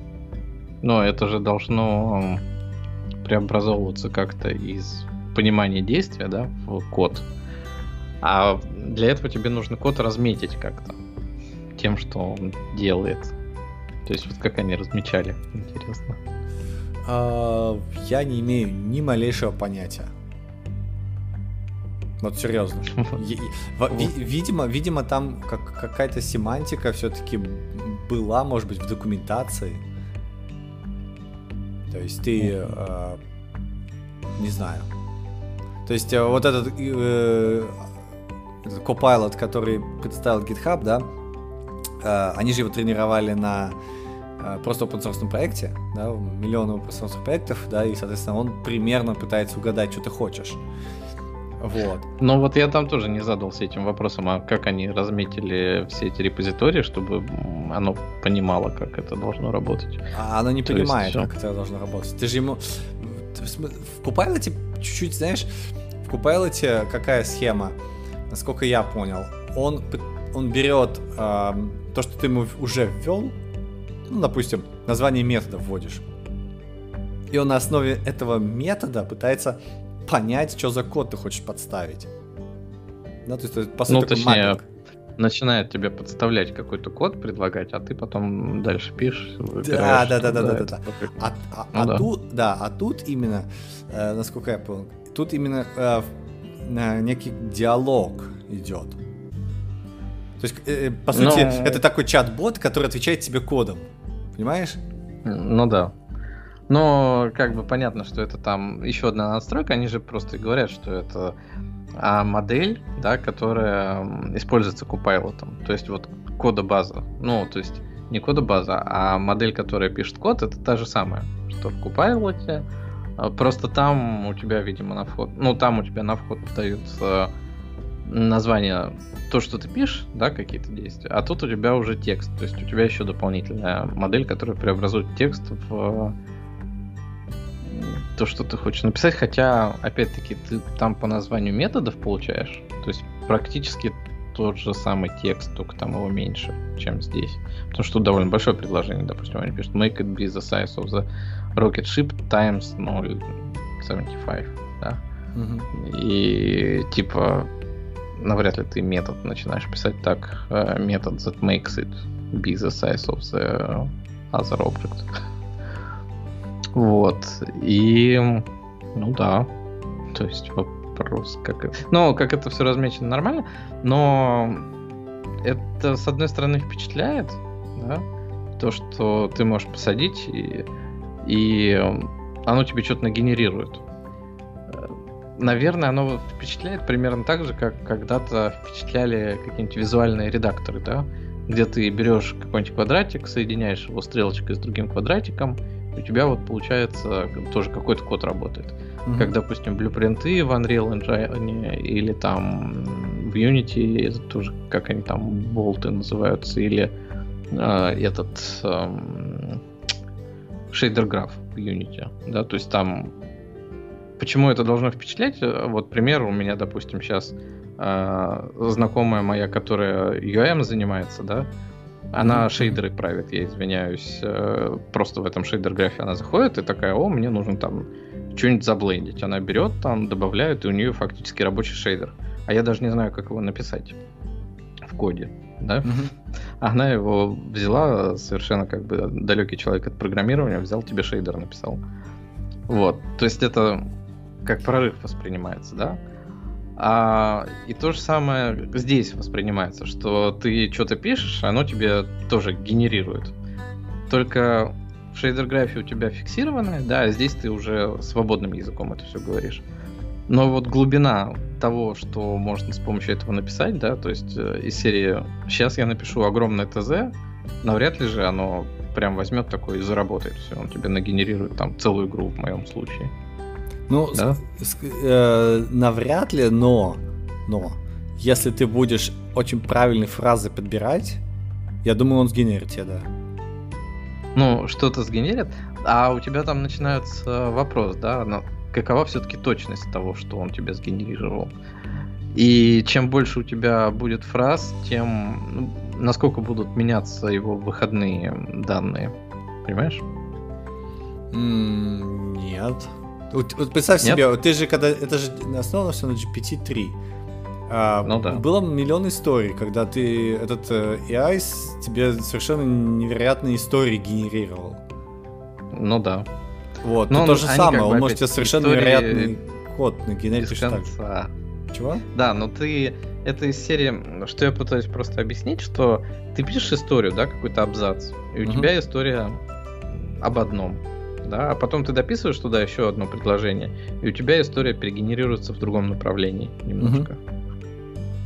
Но это же должно преобразовываться как-то из понимания действия, да, в код. А для этого тебе нужно код разметить как-то тем, что он делает. То есть вот как они размечали, интересно.
А, я не имею ни малейшего понятия. Вот серьезно. Видимо, видимо, там как, какая-то семантика все-таки была, может быть, в документации. То есть ты, э, не знаю. То есть э, вот этот, э, этот Copilot, который представил GitHub, да, э, они же его тренировали на просто open source проекте, да, миллионы open source проектов, да, и, соответственно, он примерно пытается угадать, что ты хочешь. Вот.
Но вот я там тоже не задался этим вопросом, а как они разметили все эти репозитории, чтобы оно понимало, как это должно работать.
А оно не То понимает, есть, как это должно работать. Ты же ему... В Copilot чуть-чуть, знаешь, в Copilot какая схема? Насколько я понял, он, он берет э, то, что ты ему уже ввел, ну, допустим, название метода вводишь, и он на основе этого метода пытается понять, что за код ты хочешь подставить.
Да, то есть, по сути, ну, точнее, маппинг. начинает тебе подставлять какой-то код, предлагать, а ты потом дальше пишешь.
Да, да, да, да, да, да, да. А, а, ну, а да. тут, да, а тут именно, э, насколько я понял, тут именно э, некий диалог идет. То есть, э, э по сути, Но... это такой чат-бот, который отвечает тебе кодом. Понимаешь?
Ну да. Но как бы понятно, что это там еще одна настройка, они же просто говорят, что это а модель, да, которая используется Copilot. То есть вот кода база. Ну, то есть не кода база, а модель, которая пишет код, это та же самая, что в Copilot. А, просто там у тебя, видимо, на вход, ну там у тебя на вход даются название, то, что ты пишешь, да, какие-то действия, а тут у тебя уже текст, то есть у тебя еще дополнительная модель, которая преобразует текст в то, что ты хочешь написать, хотя, опять-таки, ты там по названию методов получаешь, то есть практически тот же самый текст, только там его меньше, чем здесь. Потому что тут довольно большое предложение, допустим, они пишут make it be the size of the rocket ship times 0.75, да? Угу. И типа навряд ли ты метод начинаешь писать так, э, метод that makes it be the size of the other object. Вот. И, ну да. То есть вопрос, как это... Ну, как это все размечено нормально, но это, с одной стороны, впечатляет, да, то, что ты можешь посадить, и, и оно тебе что-то нагенерирует. Наверное, оно впечатляет примерно так же, как когда-то впечатляли какие-нибудь визуальные редакторы, да, где ты берешь какой-нибудь квадратик, соединяешь его стрелочкой с другим квадратиком, у тебя вот получается тоже какой-то код работает. Mm-hmm. Как, допустим, блюпринты в Unreal Engine или там в Unity, тоже как они там болты называются, или э, этот э, шейдер граф в Unity, да, то есть там почему это должно впечатлять? Вот пример у меня, допустим, сейчас э, знакомая моя, которая UM занимается, да, она шейдеры правит, я извиняюсь. Э, просто в этом шейдер-графе она заходит и такая, о, мне нужно там что-нибудь заблендить. Она берет, там добавляет, и у нее фактически рабочий шейдер. А я даже не знаю, как его написать в коде. Да? Угу. Она его взяла, совершенно как бы далекий человек от программирования, взял тебе шейдер, написал. Вот. То есть это как прорыв воспринимается, да? А, и то же самое здесь воспринимается, что ты что-то пишешь, оно тебе тоже генерирует. Только в шейдер-графе у тебя фиксированное, да, а здесь ты уже свободным языком это все говоришь. Но вот глубина того, что можно с помощью этого написать, да, то есть э, из серии «Сейчас я напишу огромное ТЗ», навряд ли же оно прям возьмет такое и заработает все, он тебе нагенерирует там целую игру в моем случае.
Ну, да? с, э, навряд ли, но, но, если ты будешь очень правильные фразы подбирать, я думаю, он сгенерит тебе, да.
Ну, что-то сгенерит, а у тебя там начинается вопрос, да, на, какова все-таки точность того, что он тебе сгенерировал. И чем больше у тебя будет фраз, тем ну, насколько будут меняться его выходные данные. Понимаешь?
Mm, нет. Вот, вот представь Нет? себе, вот ты же когда это же основано все на GPT-3. А, ну да. Было миллион историй, когда ты этот э, AI тебе совершенно невероятные истории генерировал.
Ну да.
Вот, Но то же самое, он может тебе совершенно невероятный код нагенерить так же.
Чего? Да, но ты это из серии, что я пытаюсь просто объяснить, что ты пишешь историю, да, какой-то абзац, и у угу. тебя история об одном, да, а потом ты дописываешь туда еще одно предложение, и у тебя история перегенерируется в другом направлении немножко. Угу.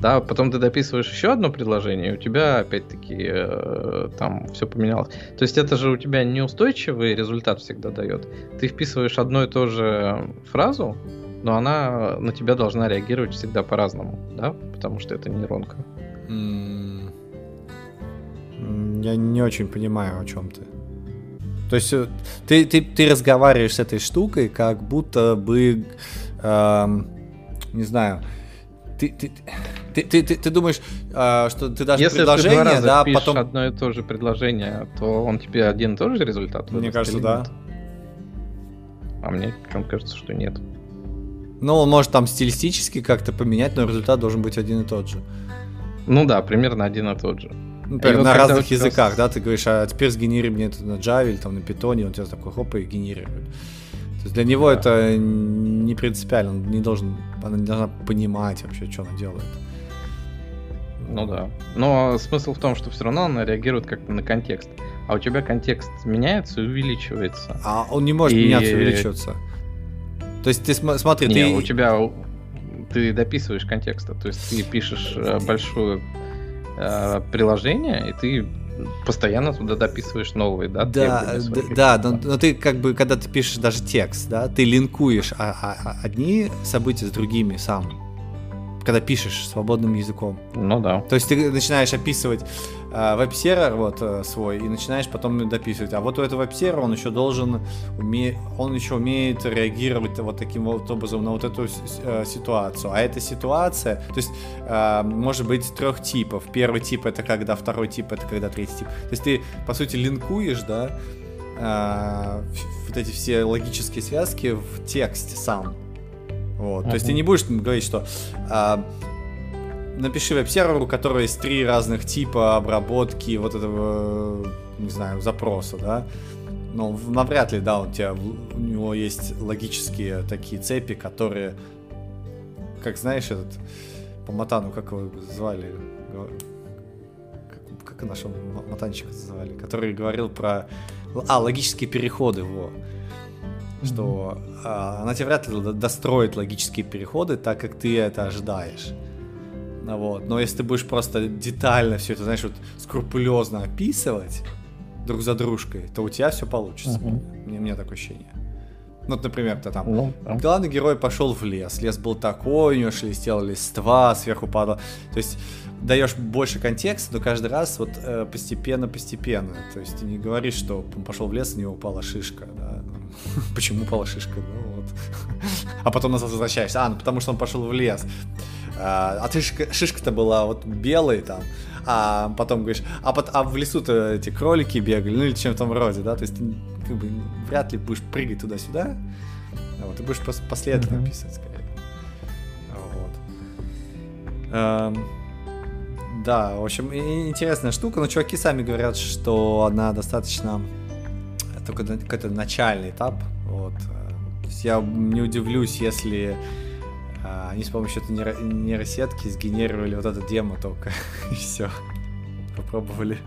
Да, потом ты дописываешь еще одно предложение, и у тебя опять-таки э, там все поменялось. То есть это же у тебя неустойчивый результат всегда дает. Ты вписываешь одну и ту же фразу, но она на тебя должна реагировать всегда по-разному, да, потому что это нейронка.
Я не очень понимаю, о чем ты. То есть э, ты, ты, ты разговариваешь с этой штукой, как будто бы, эм, не знаю, ты, ты, ты, ты, ты, ты думаешь, э, что ты даже
Если предложение, ты два раза да, потом одно и то же предложение, то он тебе один и тот же результат.
Мне кажется, да.
А мне почему кажется, что нет.
Ну, он может там стилистически как-то поменять, но результат должен быть один и тот же.
Ну да, примерно один и тот же.
Например, на разных языках, раз... да, ты говоришь, а теперь сгенери мне это на Java или там на Python, он тебя такой хоп и генерирует. То есть для него да. это не принципиально, он не должен, она не должна понимать вообще, что она делает.
Ну да. Но смысл в том, что все равно она реагирует как-то на контекст. А у тебя контекст меняется и увеличивается.
А он не может и... меняться и увеличиваться. То есть ты см- смотри,
не,
ты...
у тебя ты дописываешь контекста, то есть ты пишешь э, большое э, приложение, и ты постоянно туда дописываешь новые, да?
Да, да, да но, но ты как бы, когда ты пишешь даже текст, да, ты линкуешь а, а, а одни события с другими сам когда пишешь свободным языком.
Ну да.
То есть ты начинаешь описывать э, веб-сервер вот э, свой и начинаешь потом дописывать. А вот у этого веб-сервера он еще должен уме... он еще умеет реагировать вот таким вот образом на вот эту э, ситуацию. А эта ситуация, то есть э, может быть трех типов. Первый тип это когда, второй тип это когда, третий тип. То есть ты по сути линкуешь, да, э, вот эти все логические связки в тексте сам. Вот. Uh-huh. То есть ты не будешь говорить, что а, напиши веб-серверу, у которого есть три разных типа обработки вот этого, не знаю, запроса, да. Ну, навряд ли, да, у тебя, у него есть логические такие цепи, которые, как знаешь, этот, по Матану, как его звали, как, как нашего Матанчика звали, который говорил про, а, логические переходы, во что а, она тебе вряд ли достроит логические переходы так, как ты это ожидаешь. Вот. Но если ты будешь просто детально все это, знаешь, вот скрупулезно описывать друг за дружкой, то у тебя все получится. Uh-huh. Мне, мне такое ощущение. Ну, вот, например, ты там, ну, да. главный герой пошел в лес, лес был такой, у него шелестела листва, сверху падала. То есть даешь больше контекста, но каждый раз вот э, постепенно-постепенно. То есть ты не говоришь, что он пошел в лес, у него упала шишка, да. Почему упала шишка? Ну вот. А потом назад возвращаешься. А, ну потому что он пошел в лес. А, а шишка, шишка-то была вот белой там. А потом говоришь, а, под, а в лесу-то эти кролики бегали, ну или чем там роде, да, то есть ты как бы вряд ли будешь прыгать туда-сюда, а вот, ты будешь последовательно mm-hmm. писать скорее. Вот. Um, да, в общем, интересная штука, но чуваки сами говорят, что она достаточно только какой-то начальный этап. Вот. Есть я не удивлюсь, если а, они с помощью этой нейро- нейросетки сгенерировали вот это демо только и все. Попробовали.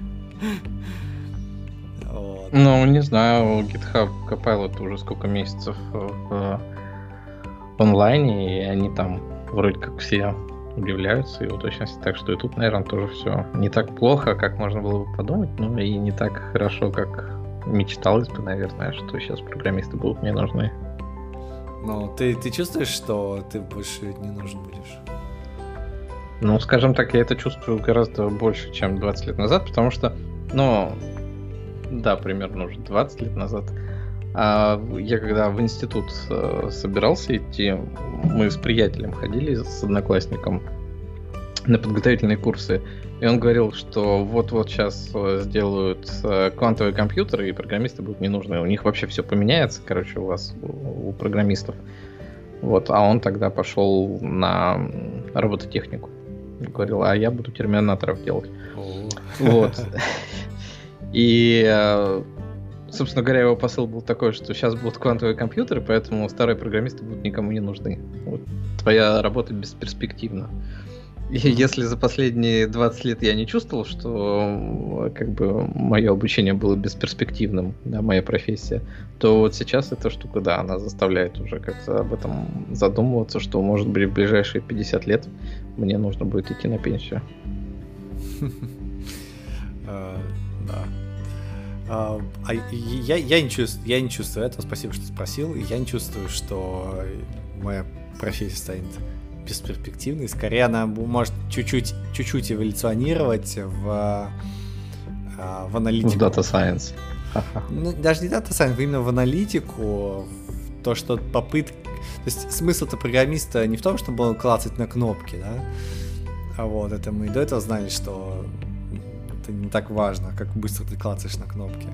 Вот. Ну, не знаю, GitHub Copilot уже сколько месяцев в онлайне, и они там вроде как все удивляются его точности. Так что и тут, наверное, тоже все не так плохо, как можно было бы подумать, но и не так хорошо, как мечталось бы, наверное, что сейчас программисты будут мне нужны.
Ну, ты, ты чувствуешь, что ты больше не нужен будешь?
Ну, скажем так, я это чувствую гораздо больше, чем 20 лет назад, потому что, ну, да, примерно уже 20 лет назад, я когда в институт э, собирался идти, мы с приятелем ходили, с одноклассником, на подготовительные курсы. И он говорил, что вот-вот сейчас э, сделают э, квантовые компьютеры, и программисты будут не нужны. У них вообще все поменяется, короче, у вас, у, программистов. Вот, а он тогда пошел на робототехнику. Говорил, а я буду терминаторов делать. Вот. И, собственно говоря, его посыл был такой, что сейчас будут квантовые компьютеры, поэтому старые программисты будут никому не нужны. Вот. Твоя работа бесперспективна. И если за последние 20 лет я не чувствовал, что как бы мое обучение было бесперспективным, да, моя профессия, то вот сейчас эта штука, да, она заставляет уже как-то об этом задумываться, что может быть в ближайшие 50 лет мне нужно будет идти на пенсию.
А. А, а я, я, не чувствую, я не чувствую этого, спасибо, что спросил. Я не чувствую, что моя профессия станет бесперспективной. Скорее, она может чуть-чуть, чуть-чуть эволюционировать в, а, в аналитику. В
Data Science.
Ну, даже не Data Science, именно в аналитику, в то, что попытки... То есть смысл-то программиста не в том, чтобы он клацать на кнопки, да? А вот, это мы и до этого знали, что это не так важно, как быстро ты клацаешь на кнопки.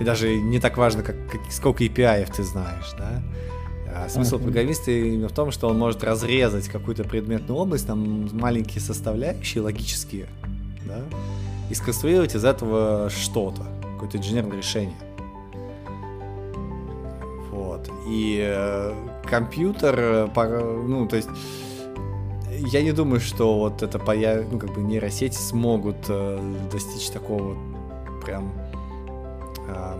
И даже не так важно, как, как сколько API ты знаешь, да? А смысл программиста именно в том, что он может разрезать какую-то предметную область, там маленькие составляющие логические, да, и сконструировать из этого что-то, какое-то инженерное решение. Вот. И э, компьютер, э, ну, то есть я не думаю, что вот это появ... ну, как бы нейросети смогут э, достичь такого прям, э,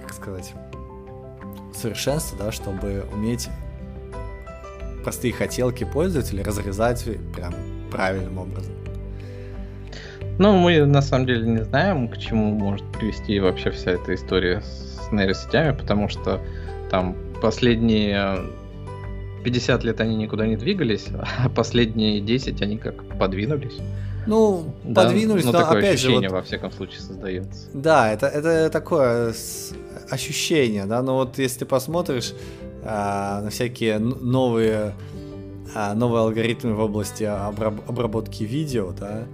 как сказать, совершенства, да, чтобы уметь простые хотелки пользователя разрезать прям правильным образом.
Ну, мы на самом деле не знаем, к чему может привести вообще вся эта история с нейросетями, потому что там последние 50 лет они никуда не двигались, а последние 10 они как подвинулись.
Ну, да? подвинулись,
ну, но такое опять ощущение, же, вот... во всяком случае, создается.
Да, это, это такое ощущение, да, но вот если ты посмотришь а, на всякие новые, а, новые алгоритмы в области обраб- обработки видео, да,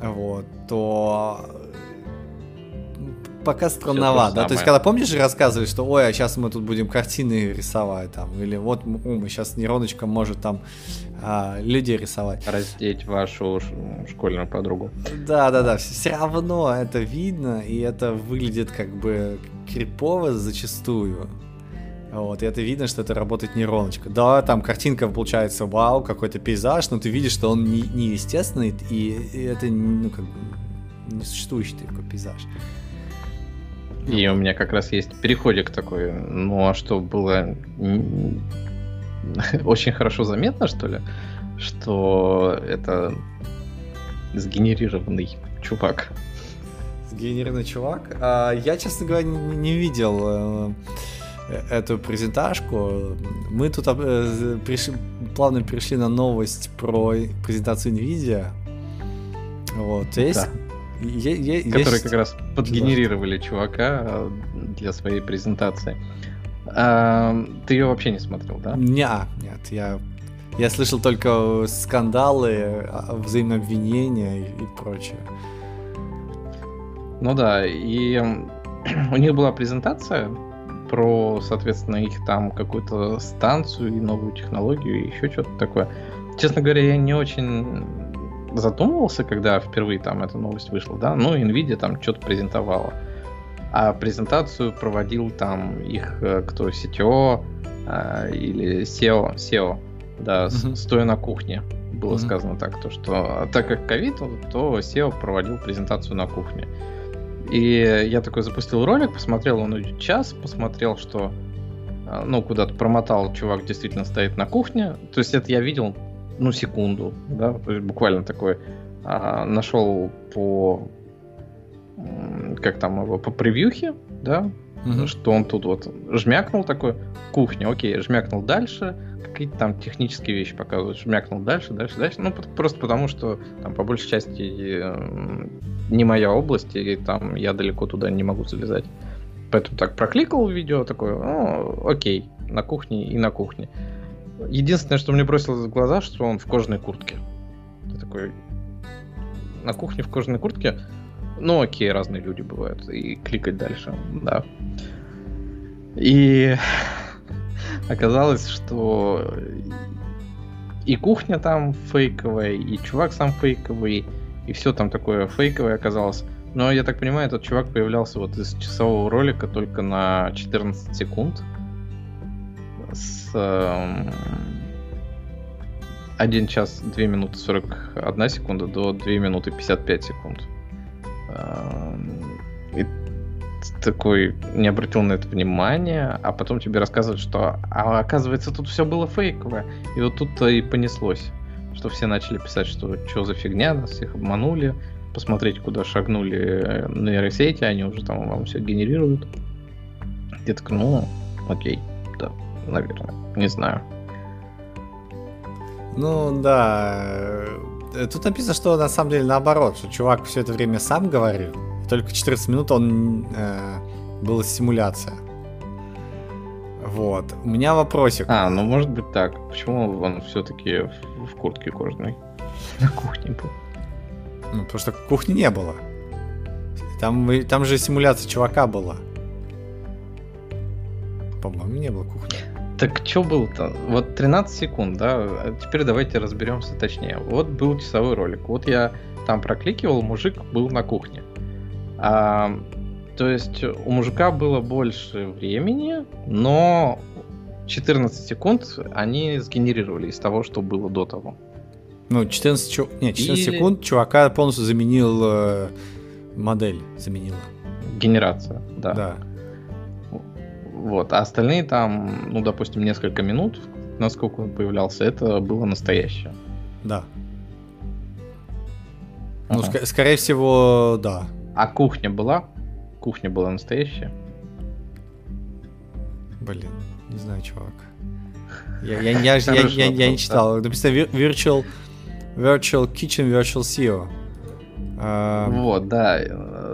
вот, то пока странновато, да, то есть когда помнишь рассказывали, что ой, а сейчас мы тут будем картины рисовать там, или вот мы сейчас нейроночка может там а, людей рисовать.
Раздеть вашу школьную подругу.
Да, да, да, все равно это видно, и это выглядит как бы крипово зачастую. Вот, и это видно, что это работает нейроночка. Да, там картинка получается вау, какой-то пейзаж, но ты видишь, что он не, не естественный, и, и это ну, как бы несуществующий такой пейзаж.
И у меня как раз есть переходик такой, ну а что было очень хорошо заметно, что ли, что это сгенерированный чувак.
Сгенерированный чувак? А, я, честно говоря, не, не видел э, эту презентажку. Мы тут э, пришли, плавно перешли на новость про презентацию NVIDIA. Вот, есть да.
Е- е- которые есть... как раз подгенерировали чувака а, для своей презентации. А, ты ее вообще не смотрел, да?
Не, нет, я я слышал только скандалы, а, взаимные обвинения и, и прочее.
Ну да, и у них была презентация про, соответственно, их там какую-то станцию и новую технологию и еще что-то такое. Честно говоря, я не очень задумывался, когда впервые там эта новость вышла, да, ну, Nvidia там что-то презентовала. А презентацию проводил там их э, кто, CTO э, или SEO, SEO, да, mm-hmm. стоя на кухне. Было mm-hmm. сказано так, то, что а так как ковид, то SEO проводил презентацию на кухне. И я такой запустил ролик, посмотрел он час, посмотрел, что э, ну, куда-то промотал, чувак действительно стоит на кухне. То есть это я видел ну, секунду, да, то есть буквально такой а, нашел по как там его, по превьюхе, да, угу. что он тут вот жмякнул такой, кухня, окей, жмякнул дальше, какие-то там технические вещи показывают, жмякнул дальше, дальше, дальше, ну, просто потому что там по большей части не моя область, и там я далеко туда не могу залезать. Поэтому так прокликал видео, такое, ну, окей, на кухне и на кухне. Единственное, что мне бросилось в глаза, что он в кожаной куртке. такой на кухне в кожаной куртке. Ну, окей, разные люди бывают. И кликать дальше, да. И оказалось, что и кухня там фейковая, и чувак сам фейковый, и все там такое фейковое оказалось. Но я так понимаю, этот чувак появлялся вот из часового ролика только на 14 секунд. С э, 1 час 2 минуты 41 секунда до 2 минуты 55 секунд. Э, и такой не обратил на это внимания, а потом тебе рассказывают, что а, оказывается тут все было фейковое. И вот тут-то и понеслось, что все начали писать, что что за фигня, нас всех обманули, посмотреть, куда шагнули э, нейросети, они уже там вам все генерируют. Я так, ну, окей, да, наверное, не знаю.
Ну, да. Э, тут написано, что на самом деле наоборот, что чувак все это время сам говорил, только 14 минут он э, была симуляция. Вот. У меня вопросик.
А, ну может быть так. Почему он все-таки в, в куртке кожаной на кухне был?
Ну, потому что кухни не было. Там, там же симуляция чувака была. По-моему, не было кухни.
Так что было-то? Вот 13 секунд, да? А теперь давайте разберемся точнее. Вот был часовой ролик. Вот я там прокликивал, мужик был на кухне. А, то есть у мужика было больше времени, но 14 секунд они сгенерировали из того, что было до того.
Ну, 14, чу... Нет, 14 и... секунд чувака полностью заменил э, модель, заменила.
Генерация, да.
Да.
Вот, а остальные там, ну, допустим, несколько минут, насколько он появлялся, это было настоящее.
Да. Ну, ага. ск- скорее всего, да.
А кухня была? Кухня была настоящая?
Блин, не знаю, чувак. Я, я, я, я, я, я не читал. Написано Virtual, virtual Kitchen, Virtual CEO.
А... Вот, да.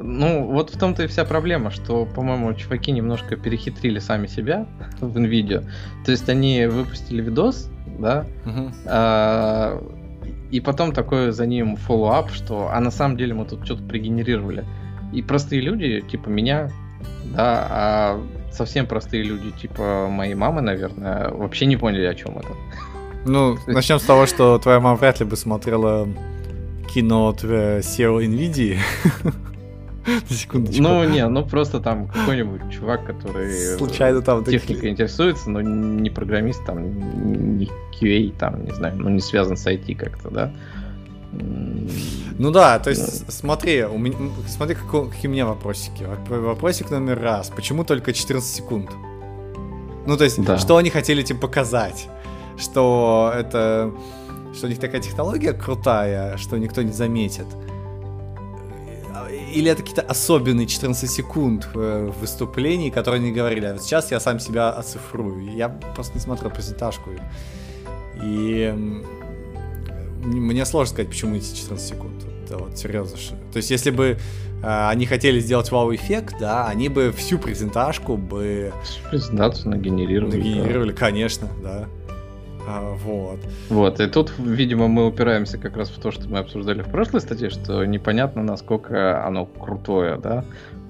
Ну, вот в том-то и вся проблема, что, по-моему, чуваки немножко перехитрили сами себя в NVIDIA. То есть они выпустили видос, да, а, и потом такой за ним follow-up, что а на самом деле мы тут что-то пригенерировали. И простые люди, типа меня, да, а совсем простые люди, типа моей мамы, наверное, вообще не поняли, о чем это.
Ну, начнем с того, что твоя мама вряд ли бы смотрела кино от SEO NVIDIA.
Секундочку. Ну, не, ну просто там какой-нибудь чувак, который
случайно там
техникой интересуется, но не программист, там, не QA, там, не знаю, ну не связан с IT как-то, да.
Ну да, то есть смотри, у меня, смотри, как, какие у меня вопросики. Вопросик номер раз. Почему только 14 секунд? Ну, то есть, да. что они хотели этим показать? Что это... Что у них такая технология крутая, что никто не заметит или это какие-то особенные 14 секунд в выступлении, которые они говорили, а вот сейчас я сам себя оцифрую. Я просто не смотрел презентажку. И мне сложно сказать, почему эти 14 секунд. Это вот серьезно. То есть, если бы э, они хотели сделать вау-эффект, да, они бы всю презентажку бы...
Всю презентацию нагенерировали.
Нагенерировали, да. конечно, да. А, вот.
Вот, и тут, видимо, мы упираемся как раз в то, что мы обсуждали в прошлой статье, что непонятно, насколько оно крутое, да,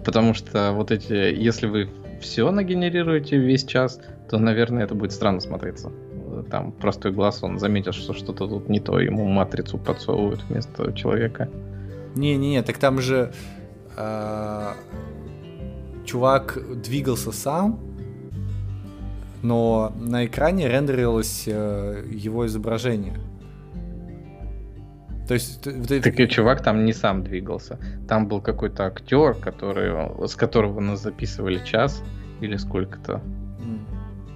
потому что вот эти, если вы все нагенерируете весь час, то, наверное, это будет странно смотреться. Там простой глаз, он заметит, что что-то тут не то, ему матрицу подсовывают вместо человека.
Не-не-не, так там же э, чувак двигался сам, но на экране рендерилось э, его изображение.
То есть, ты... так и чувак там не сам двигался. Там был какой-то актер, который, с которого нас записывали час или сколько-то.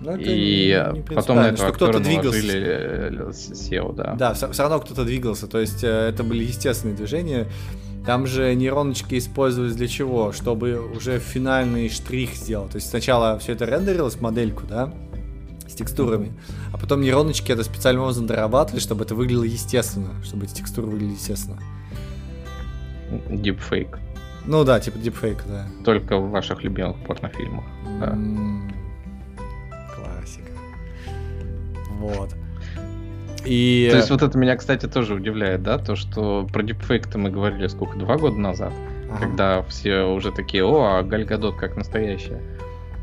Ну, и потом на этого кто-то двигался. SEO, да.
Да, все, все равно кто-то двигался. То есть э, это были естественные движения. Там же нейроночки использовались для чего? Чтобы уже финальный штрих сделать. То есть сначала все это рендерилось, модельку, да, с текстурами, а потом нейроночки это специальным образом дорабатывали, чтобы это выглядело естественно, чтобы эти текстуры выглядели естественно.
Deepfake.
Ну да, типа deepfake, да.
Только в ваших любимых порнофильмах.
Да. Классика. Вот.
И... То есть вот это меня, кстати, тоже удивляет, да, то, что про дипфейк-то мы говорили сколько, два года назад, ага. когда все уже такие, о, а Гальгадот как настоящая.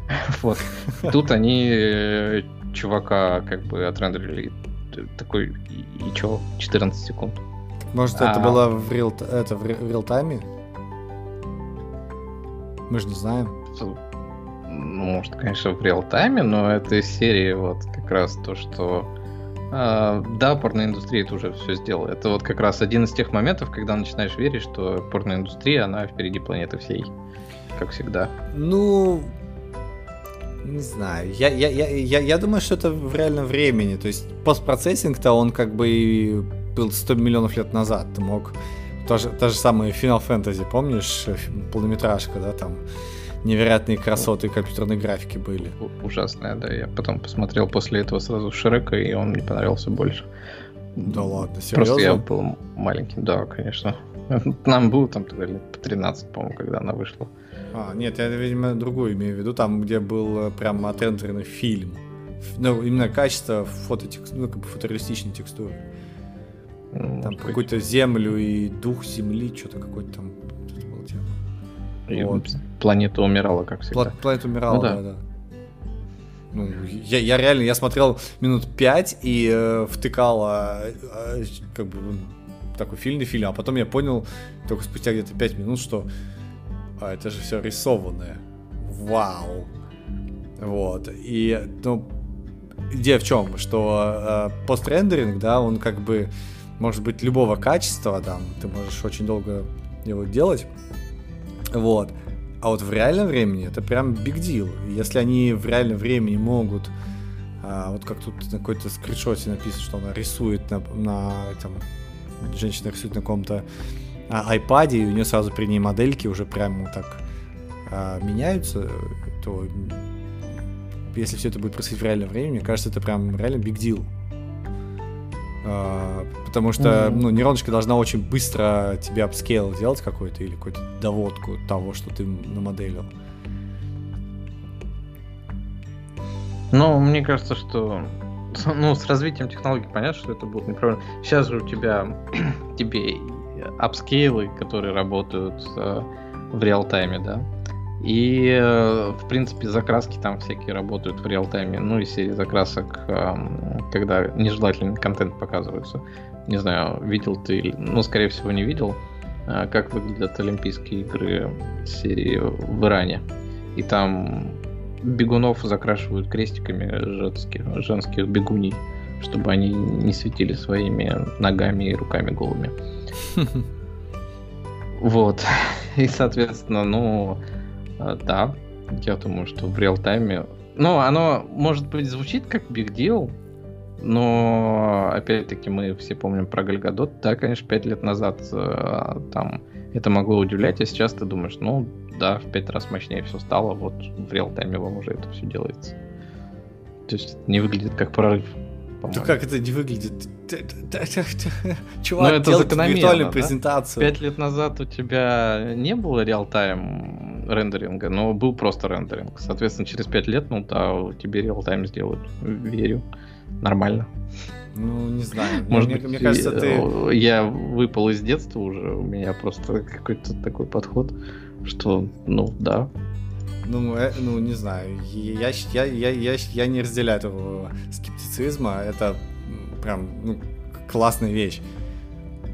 Вот. Тут они э, чувака как бы отрендерили такой, и чё, 14 секунд.
Может, это а. было в реал, это в реал-тайме? Мы же не знаем.
Ну, может, конечно, в реал-тайме, но это из серии вот как раз то, что да, порноиндустрия это уже все сделала. Это вот как раз один из тех моментов, когда начинаешь верить, что порноиндустрия, она впереди планеты всей, как всегда.
Ну, не знаю. Я, я, я, я, я думаю, что это в реальном времени. То есть постпроцессинг-то он как бы был 100 миллионов лет назад. Ты мог... Та же, та же самая Final Fantasy, помнишь? Полнометражка, да, там невероятные красоты компьютерной графики были.
Ужасная, да. Я потом посмотрел после этого сразу Шрека, и он мне понравился больше.
Да ладно, серьезно?
Просто я был маленький, да, конечно. Нам было там тогда лет по 13, по-моему, когда она вышла.
А, нет, я, видимо, другую имею в виду, там, где был э, прям отрендеренный фильм. Ну, именно качество фототекстуры, ну, как бы фотореалистичной текстуры. Ну, там какую-то землю и дух земли, что-то какой-то там это было.
И вот. Планета умирала, как всегда.
планета умирала, ну, да. да, да. Ну, я, я реально, я смотрел минут пять и э, втыкал э, э, как бы такой фильмный фильм, а потом я понял только спустя где-то пять минут, что а это же все рисованное. Вау. Вот. И, ну, идея в чем? Что э, пострендеринг, да, он как бы может быть любого качества, там, ты можешь очень долго его делать. Вот. А вот в реальном времени это прям big deal. Если они в реальном времени могут, а, вот как тут на какой-то скриншоте написано, что она рисует на, на там, женщина рисует на каком-то а, iPad, и у нее сразу при ней модельки уже прямо так а, меняются, то если все это будет происходить в реальном времени, мне кажется, это прям реально big deal. А, потому что, mm-hmm. ну, нейроночка должна очень быстро тебе upscale делать какой-то или какую-то доводку того, что ты намоделил.
Ну, мне кажется, что ну, с развитием технологий понятно, что это будет неправильно. Сейчас же у тебя тебе апскейлы, которые работают э, в реал-тайме, да. И, э, в принципе, закраски там всякие работают в реал-тайме. Ну, и серии закрасок, э, когда нежелательный контент показывается. Не знаю, видел ты или... Ну, скорее всего, не видел, э, как выглядят Олимпийские игры серии в Иране. И там бегунов закрашивают крестиками женских, женских бегуней, чтобы они не светили своими ногами и руками голыми. Вот. И, соответственно, ну, да, я думаю, что в реал-тайме... Ну, оно, может быть, звучит как big deal, но, опять-таки, мы все помним про Гальгадот. Да, конечно, пять лет назад э, там это могло удивлять, а сейчас ты думаешь, ну, да, в пять раз мощнее все стало, вот в реал-тайме вам уже это все делается. То есть не выглядит как прорыв
по-моему. Ну как это не выглядит? Чувак ну, это делает виртуальную да? презентацию.
Пять лет назад у тебя не было реал-тайм рендеринга, но был просто рендеринг. Соответственно, через пять лет, ну да, тебе реал-тайм сделают. Верю. Нормально.
Ну, не знаю.
Может мне, быть, мне кажется, ты... Я выпал из детства уже, у меня просто какой-то такой подход, что, ну, да,
ну, э, ну, не знаю. Я, я, я, я, я не разделяю этого скептицизма. Это прям ну, классная вещь.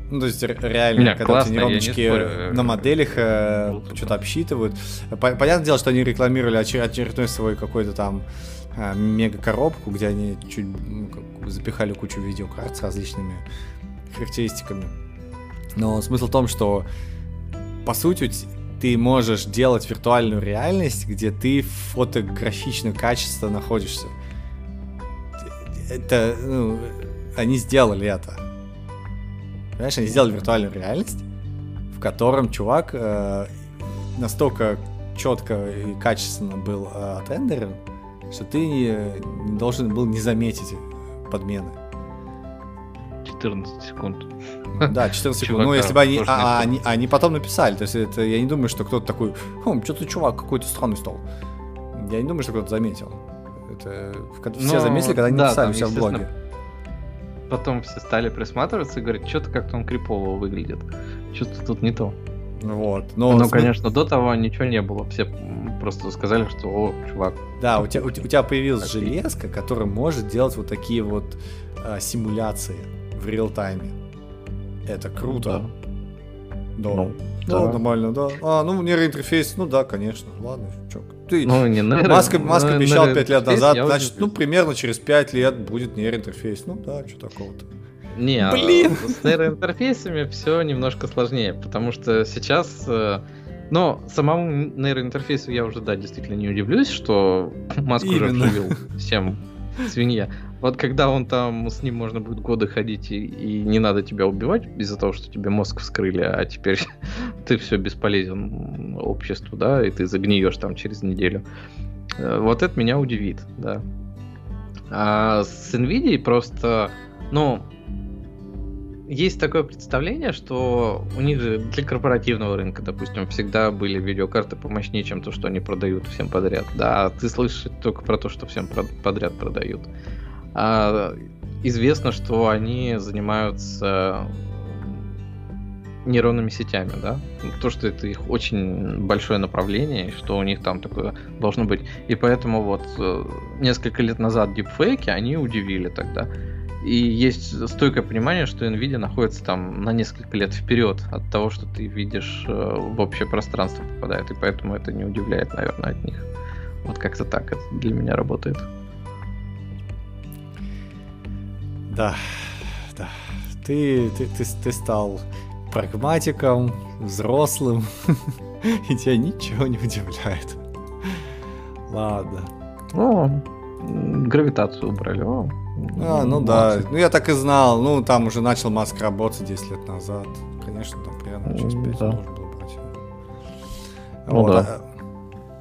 Ну, то есть реально, Нет, когда классно, эти нейроночки на моделях э, что-то обсчитывают. Понятное дело, что они рекламировали очередной свой какой-то там э, мега-коробку, где они чуть ну, как, запихали кучу видеокарт с различными характеристиками. Но смысл в том, что по сути ты можешь делать виртуальную реальность, где ты в фотографичном качестве находишься. Это, ну, они сделали это. Понимаешь, они сделали виртуальную реальность, в котором чувак э, настолько четко и качественно был э, отрендерен, что ты не, не должен был не заметить подмены.
14 секунд.
Да, 14 секунд. Ну, если бы они, а, они, они потом написали. То есть это, я не думаю, что кто-то такой, хм, что-то чувак какой-то странный стал. Я не думаю, что кто-то заметил. Это все ну, заметили, когда они да, написали там, себя в блоге.
потом все стали присматриваться и говорить, что-то как-то он крипово выглядит. Что-то тут не то.
Вот.
Но, ну, конечно, до того ничего не было. Все просто сказали, что, о, чувак.
Да, у тебя, у, тебя появилась так железка, которая может делать вот такие вот а, симуляции в реал-тайме. Это круто. Да. Да. Ну, да, да, нормально, да. А, ну, нейроинтерфейс, ну да, конечно. Ладно, чё. Ты, ну, не нейро... Маска, Маска обещал 5 лет назад, значит, ну, примерно через 5 лет будет нейроинтерфейс. Ну да, что такого-то.
Не, а Блин. с нейроинтерфейсами все немножко сложнее, потому что сейчас... Э, но самому нейроинтерфейсу я уже, да, действительно не удивлюсь, что Маск Именно. уже обживил всем свинья. Вот когда он там, с ним можно будет годы ходить, и, и не надо тебя убивать из-за того, что тебе мозг вскрыли, а теперь ты все бесполезен обществу, да, и ты загниешь там через неделю. Э, вот это меня удивит, да. А с NVIDIA просто, ну, есть такое представление, что у них же для корпоративного рынка, допустим, всегда были видеокарты помощнее, чем то, что они продают всем подряд. Да, ты слышишь только про то, что всем подряд продают. А известно, что они занимаются нейронными сетями, да, то, что это их очень большое направление, что у них там такое должно быть. И поэтому вот э, несколько лет назад дипфейки, они удивили тогда. И есть стойкое понимание, что Nvidia находится там на несколько лет вперед от того, что ты видишь э, в общее пространство попадает. И поэтому это не удивляет, наверное, от них. Вот как-то так это для меня работает.
Да, да. Ты, ты, ты, ты стал прагматиком, взрослым, и тебя ничего не удивляет. Ладно.
О, гравитацию убрали. О,
а, ну да. Ну я так и знал. Ну там уже начал Маск работать 10 лет назад. Конечно, там примерно через 5 да. можно было брать. Ну вот. да. А,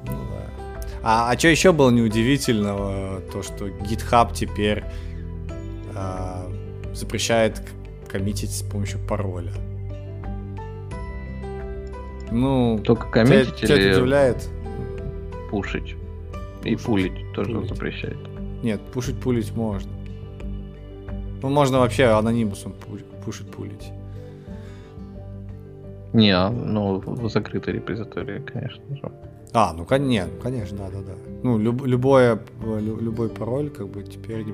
ну, да. А, а что еще было неудивительного? То, что GitHub теперь а, запрещает коммитить с помощью пароля. Ну,
только коммитить
тебя, или тебя удивляет?
Пушить. И пулить тоже пулить. запрещает.
Нет, пушить пулить можно. Ну, можно вообще анонимусом пушить, пулить.
Не, а, ну, в закрытой репозитории, конечно же.
А, ну, нет, конечно, да, да, да. Ну, люб, любое, любой пароль, как бы, теперь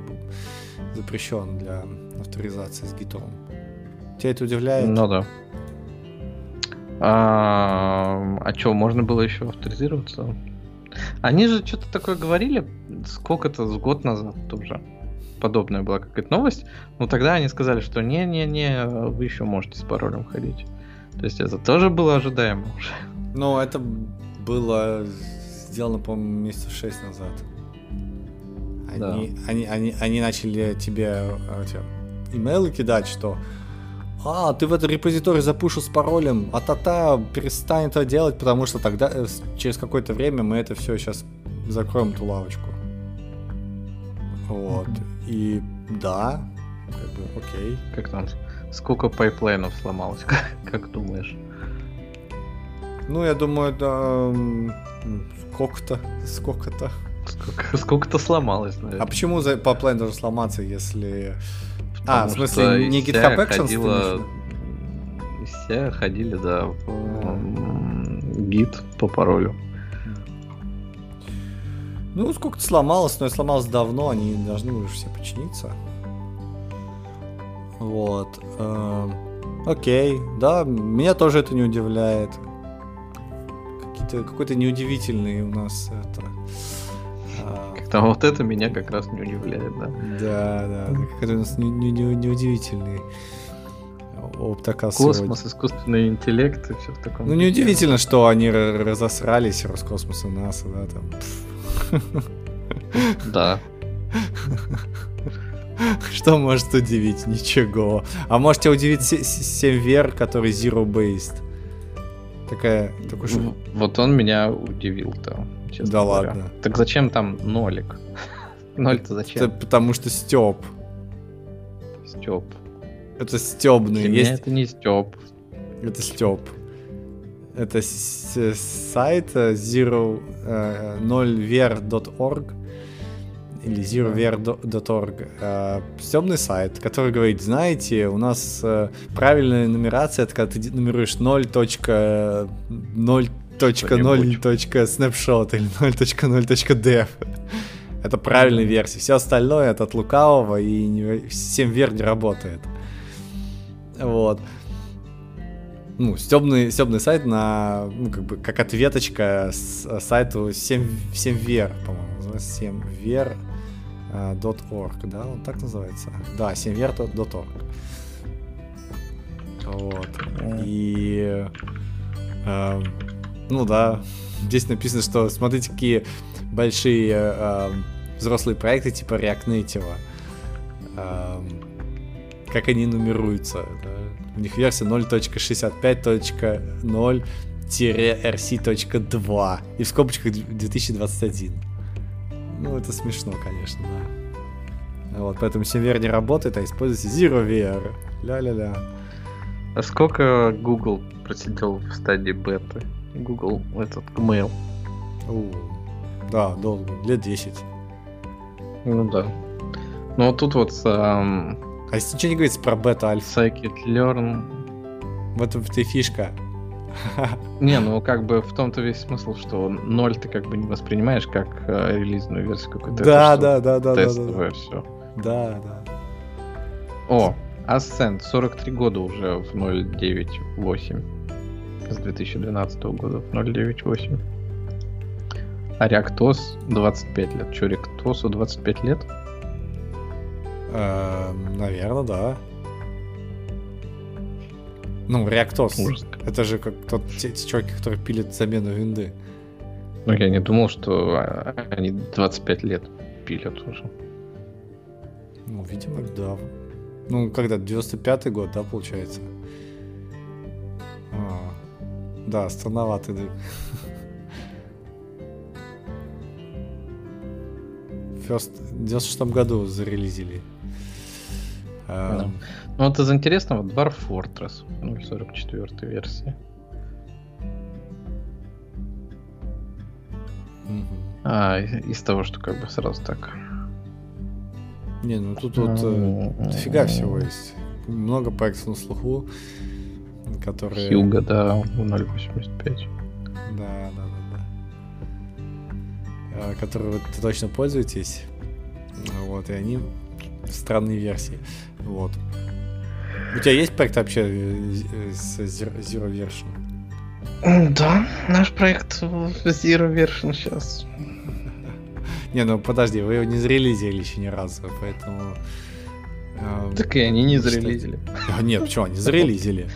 запрещен для авторизации с гитом. Тебя это удивляет?
Ну, да. А, а что, можно было еще авторизироваться? Они же что-то такое говорили сколько-то с год назад тоже подобная была какая-то новость, но тогда они сказали, что не-не-не, вы еще можете с паролем ходить. То есть это тоже было ожидаемо уже.
Ну, это было сделано, по-моему, месяцев шесть назад. Они, да. они, они, они начали тебе эти, имейлы кидать, что а, ты в этот репозиторий запушил с паролем, а тата перестань это делать, потому что тогда э, через какое-то время мы это все сейчас закроем эту лавочку. Вот. И да, как бы окей.
Как там, сколько pipeline ов сломалось, как, как думаешь?
Ну, я думаю, сколько-то, сколько-то.
Сколько, сколько-то сломалось,
наверное. А почему за pipeline должен сломаться, если... Потому а, в смысле, не GitHub Actions ходила...
Все ходили, да, в Git по паролю.
Ну, сколько-то сломалось, но сломалось давно, они должны уже все починиться. Вот. Э, окей, да, меня тоже это не удивляет. Какие-то, какой-то неудивительный у нас это...
А, Как-то вот это меня как раз не удивляет, да.
Да, да, какой-то у нас неудивительный. Не, не
Оптокас Космос, сегодня. искусственный интеллект и все в таком.
Ну, неудивительно, что они разосрались, Роскосмос и НАСА, да, там.
Да.
Что может удивить? Ничего. А можете удивить Север, который zero-based. Такая, такой
что... Вот он меня удивил-то.
Да говоря. ладно.
Так зачем там нолик? Ноль-то зачем? Это
потому что Степ.
Степ.
Это стебный.
Для Есть... это не Степ.
Это Степ. Это сайт zero, 0ver.org. или zerover.org. Э, Стебный сайт, который говорит, знаете, у нас э, правильная нумерация, это когда ты нумеруешь 0.0.0.snapshot или 0.0.dev. Это правильная версия. Все остальное это от лукавого и не, 7 вер не работает. Вот ну, стебный, стебный сайт на, ну, как бы, как ответочка с э, сайту 7, 7ver, по-моему, называется 7ver.org, э, да, он так называется? Да, 7ver.org. Вот. И, э, ну да, здесь написано, что смотрите, какие большие э, взрослые проекты типа React Native, э, как они нумеруются, да, у них версия 0.65.0-rc.2 и в скобочках 2021. Ну, это смешно, конечно, да. Вот, поэтому SimVer не работает, а используйте ZeroVR. Ля-ля-ля.
А сколько Google просидел в стадии беты? Google, этот, Gmail.
У, да, долго, лет 10.
Ну да. Ну вот тут вот эм,
а если ничего не говорится про бета-альфа?
Scikit-learn.
В этом ты фишка.
Не, ну как бы в том-то весь смысл, что ноль ты как бы не воспринимаешь как э, релизную версию какой-то.
Да, да, да, да,
тестовое
да, да.
все.
Да, да.
О, Ascent, 43 года уже в 0.9.8. С 2012 года в 0.9.8. А ReactOS 25 лет. Че, ReactOS 25 лет?
Э, наверное, да. Ну, реактос. Это же как тот, те, те чуваки, которые пилят замену винды.
Ну, я не думал, что а, они 25 лет пилят уже.
Ну, видимо, да. Ну, когда, 95-й год, да, получается? А, да, странноватый, да. First, в 96 году зарелизили.
Да. Ну вот из интересного Dwarf Fortress 0.44 версии. Угу. А, из того, что как бы сразу так.
Не, ну тут вот э, дофига всего есть. Много проектов на слуху, которые...
Хьюга, да, 0.85.
Да, да, да, да. Которые вы точно пользуетесь. Вот, и они странные версии. Вот. У тебя есть проект вообще э, с Zero Version?
Да, наш проект Zero Version сейчас.
Не, ну подожди, вы его не зарелизили еще ни разу, поэтому...
Эм, так и они не зарелизили.
А, нет, почему, они зарелизили.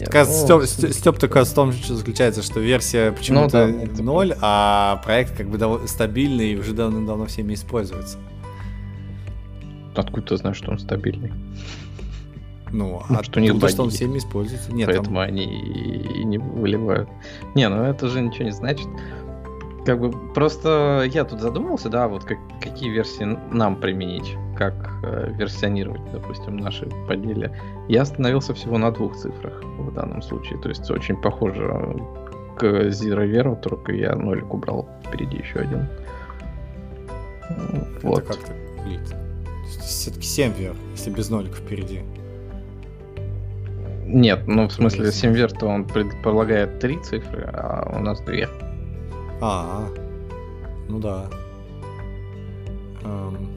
Ну, Степ только в том что заключается, что версия почему-то ну, ноль, а проект как бы стабильный и уже давно-давно всеми используется.
Откуда ты знаешь, что он стабильный?
Ну, а что, не что он всеми используется.
Нет, Поэтому там... они и не выливают. Не, ну это же ничего не значит. Как бы просто я тут задумался, да, вот как, какие версии нам применить, как э, версионировать, допустим, наши поделия. Я остановился всего на двух цифрах в данном случае. То есть очень похоже к Zero Vero, только я нолик убрал впереди еще один.
Вот. Это как то выглядит? все-таки 7 вер, если без ноликов впереди.
Нет, ну в смысле 7 вер, то он предполагает 3 цифры, а у нас 2.
А, ну да. Эм,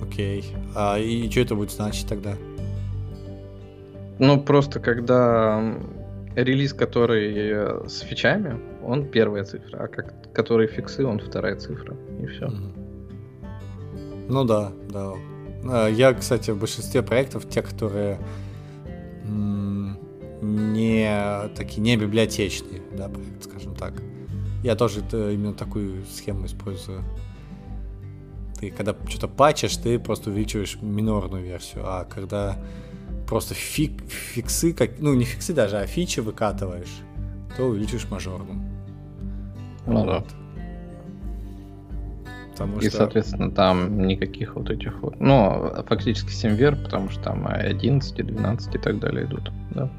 окей. А и что это будет значить тогда?
Ну, просто когда релиз, который э, с фичами, он первая цифра, а как, который фиксы, он вторая цифра. И все.
Ну да, да. А, я, кстати, в большинстве проектов, те, которые не такие, не библиотечные, да, проект, скажем так. Я тоже именно такую схему использую. Ты когда что-то патчишь, ты просто увеличиваешь минорную версию, а когда просто фик, фиксы, как, ну не фиксы даже, а фичи выкатываешь, то увеличиваешь мажорную.
Ну вот. да. Потому и, что... соответственно, там никаких вот этих вот... Ну, фактически 7 вер, потому что там 11, 12 и так далее идут, да?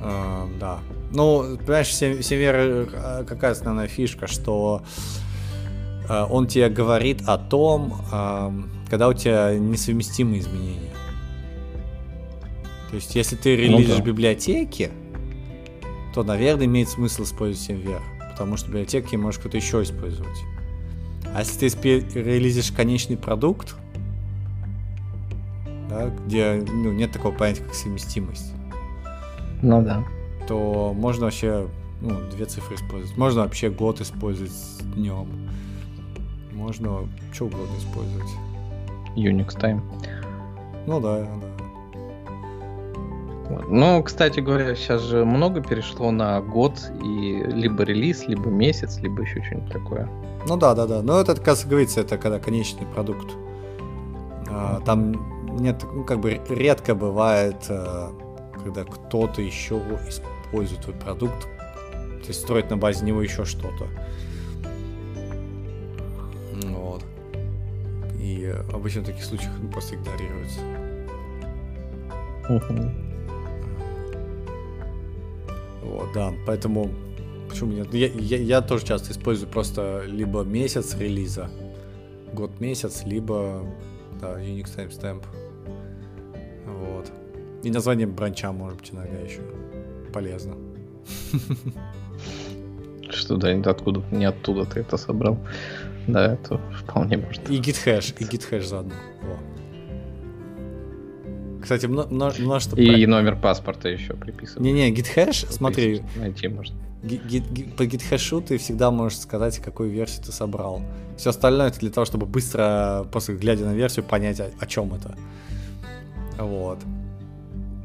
Uh, да. Ну, понимаешь, 7, 7 вер э, какая основная фишка, что э, он тебе говорит о том, э, когда у тебя несовместимые изменения. То есть, если ты релизишь ну, да. библиотеки, то, наверное, имеет смысл использовать MVR, потому что библиотеки может кто-то еще использовать. А если ты релизишь конечный продукт, да, где ну, нет такого понятия, как совместимость.
Ну да.
То можно вообще ну, две цифры использовать. Можно вообще год использовать с днем. Можно что угодно использовать.
Unix time.
Ну да, да.
Ну, кстати говоря, сейчас же много перешло на год и либо релиз, либо месяц, либо еще что-нибудь такое.
Ну да, да, да. Но это, как говорится, это когда конечный продукт. А, там нет, ну, как бы редко бывает, а, когда кто-то еще использует твой продукт, то есть строит на базе него еще что-то. Вот. И обычно в таких случаях просто игнорируется. Uh-huh. Вот, да, поэтому почему нет? Я, я, я тоже часто использую просто либо месяц релиза, год-месяц, либо да, Unix timestamp. Вот. И название бранча, может быть, иногда еще полезно.
Что да, откуда, не оттуда ты это собрал. Да, это вполне может.
И git и git заодно. Во. Кстати, множество...
И номер паспорта еще приписывать.
Не-не, githash, смотри. Найти можно. По githash ты всегда можешь сказать, какую версию ты собрал. Все остальное это для того, чтобы быстро, после глядя на версию, понять, о, о чем это. Вот.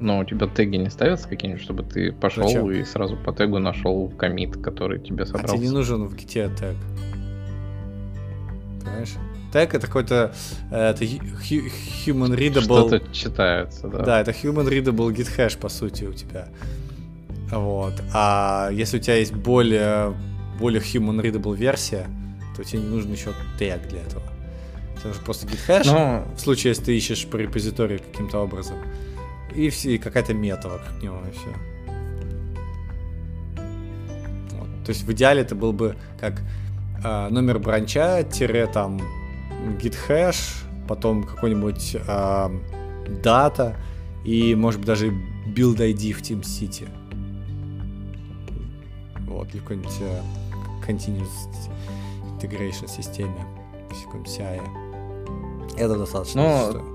Но у тебя теги не ставятся какие-нибудь, чтобы ты пошел Зачем? и сразу по тегу нашел комит, который тебе собрал. А
тебе не нужен в гите тег. Понимаешь? тег это какой-то э, это human readable...
Что-то читается, да.
Да, это human readable git hash, по сути, у тебя. Вот. А если у тебя есть более, более human readable версия, то тебе не нужен еще тег для этого. Тебе нужен просто git hash, Но... в случае, если ты ищешь по репозиторию каким-то образом. И, все, и какая-то мета вокруг него, и все. Вот. То есть в идеале это был бы как э, номер бранча, тире там githash, потом какой-нибудь э, дата и, может быть, даже build ID в TeamCity. Вот, или какой-нибудь э, continuous integration системе, в CI. Это достаточно.
Ну,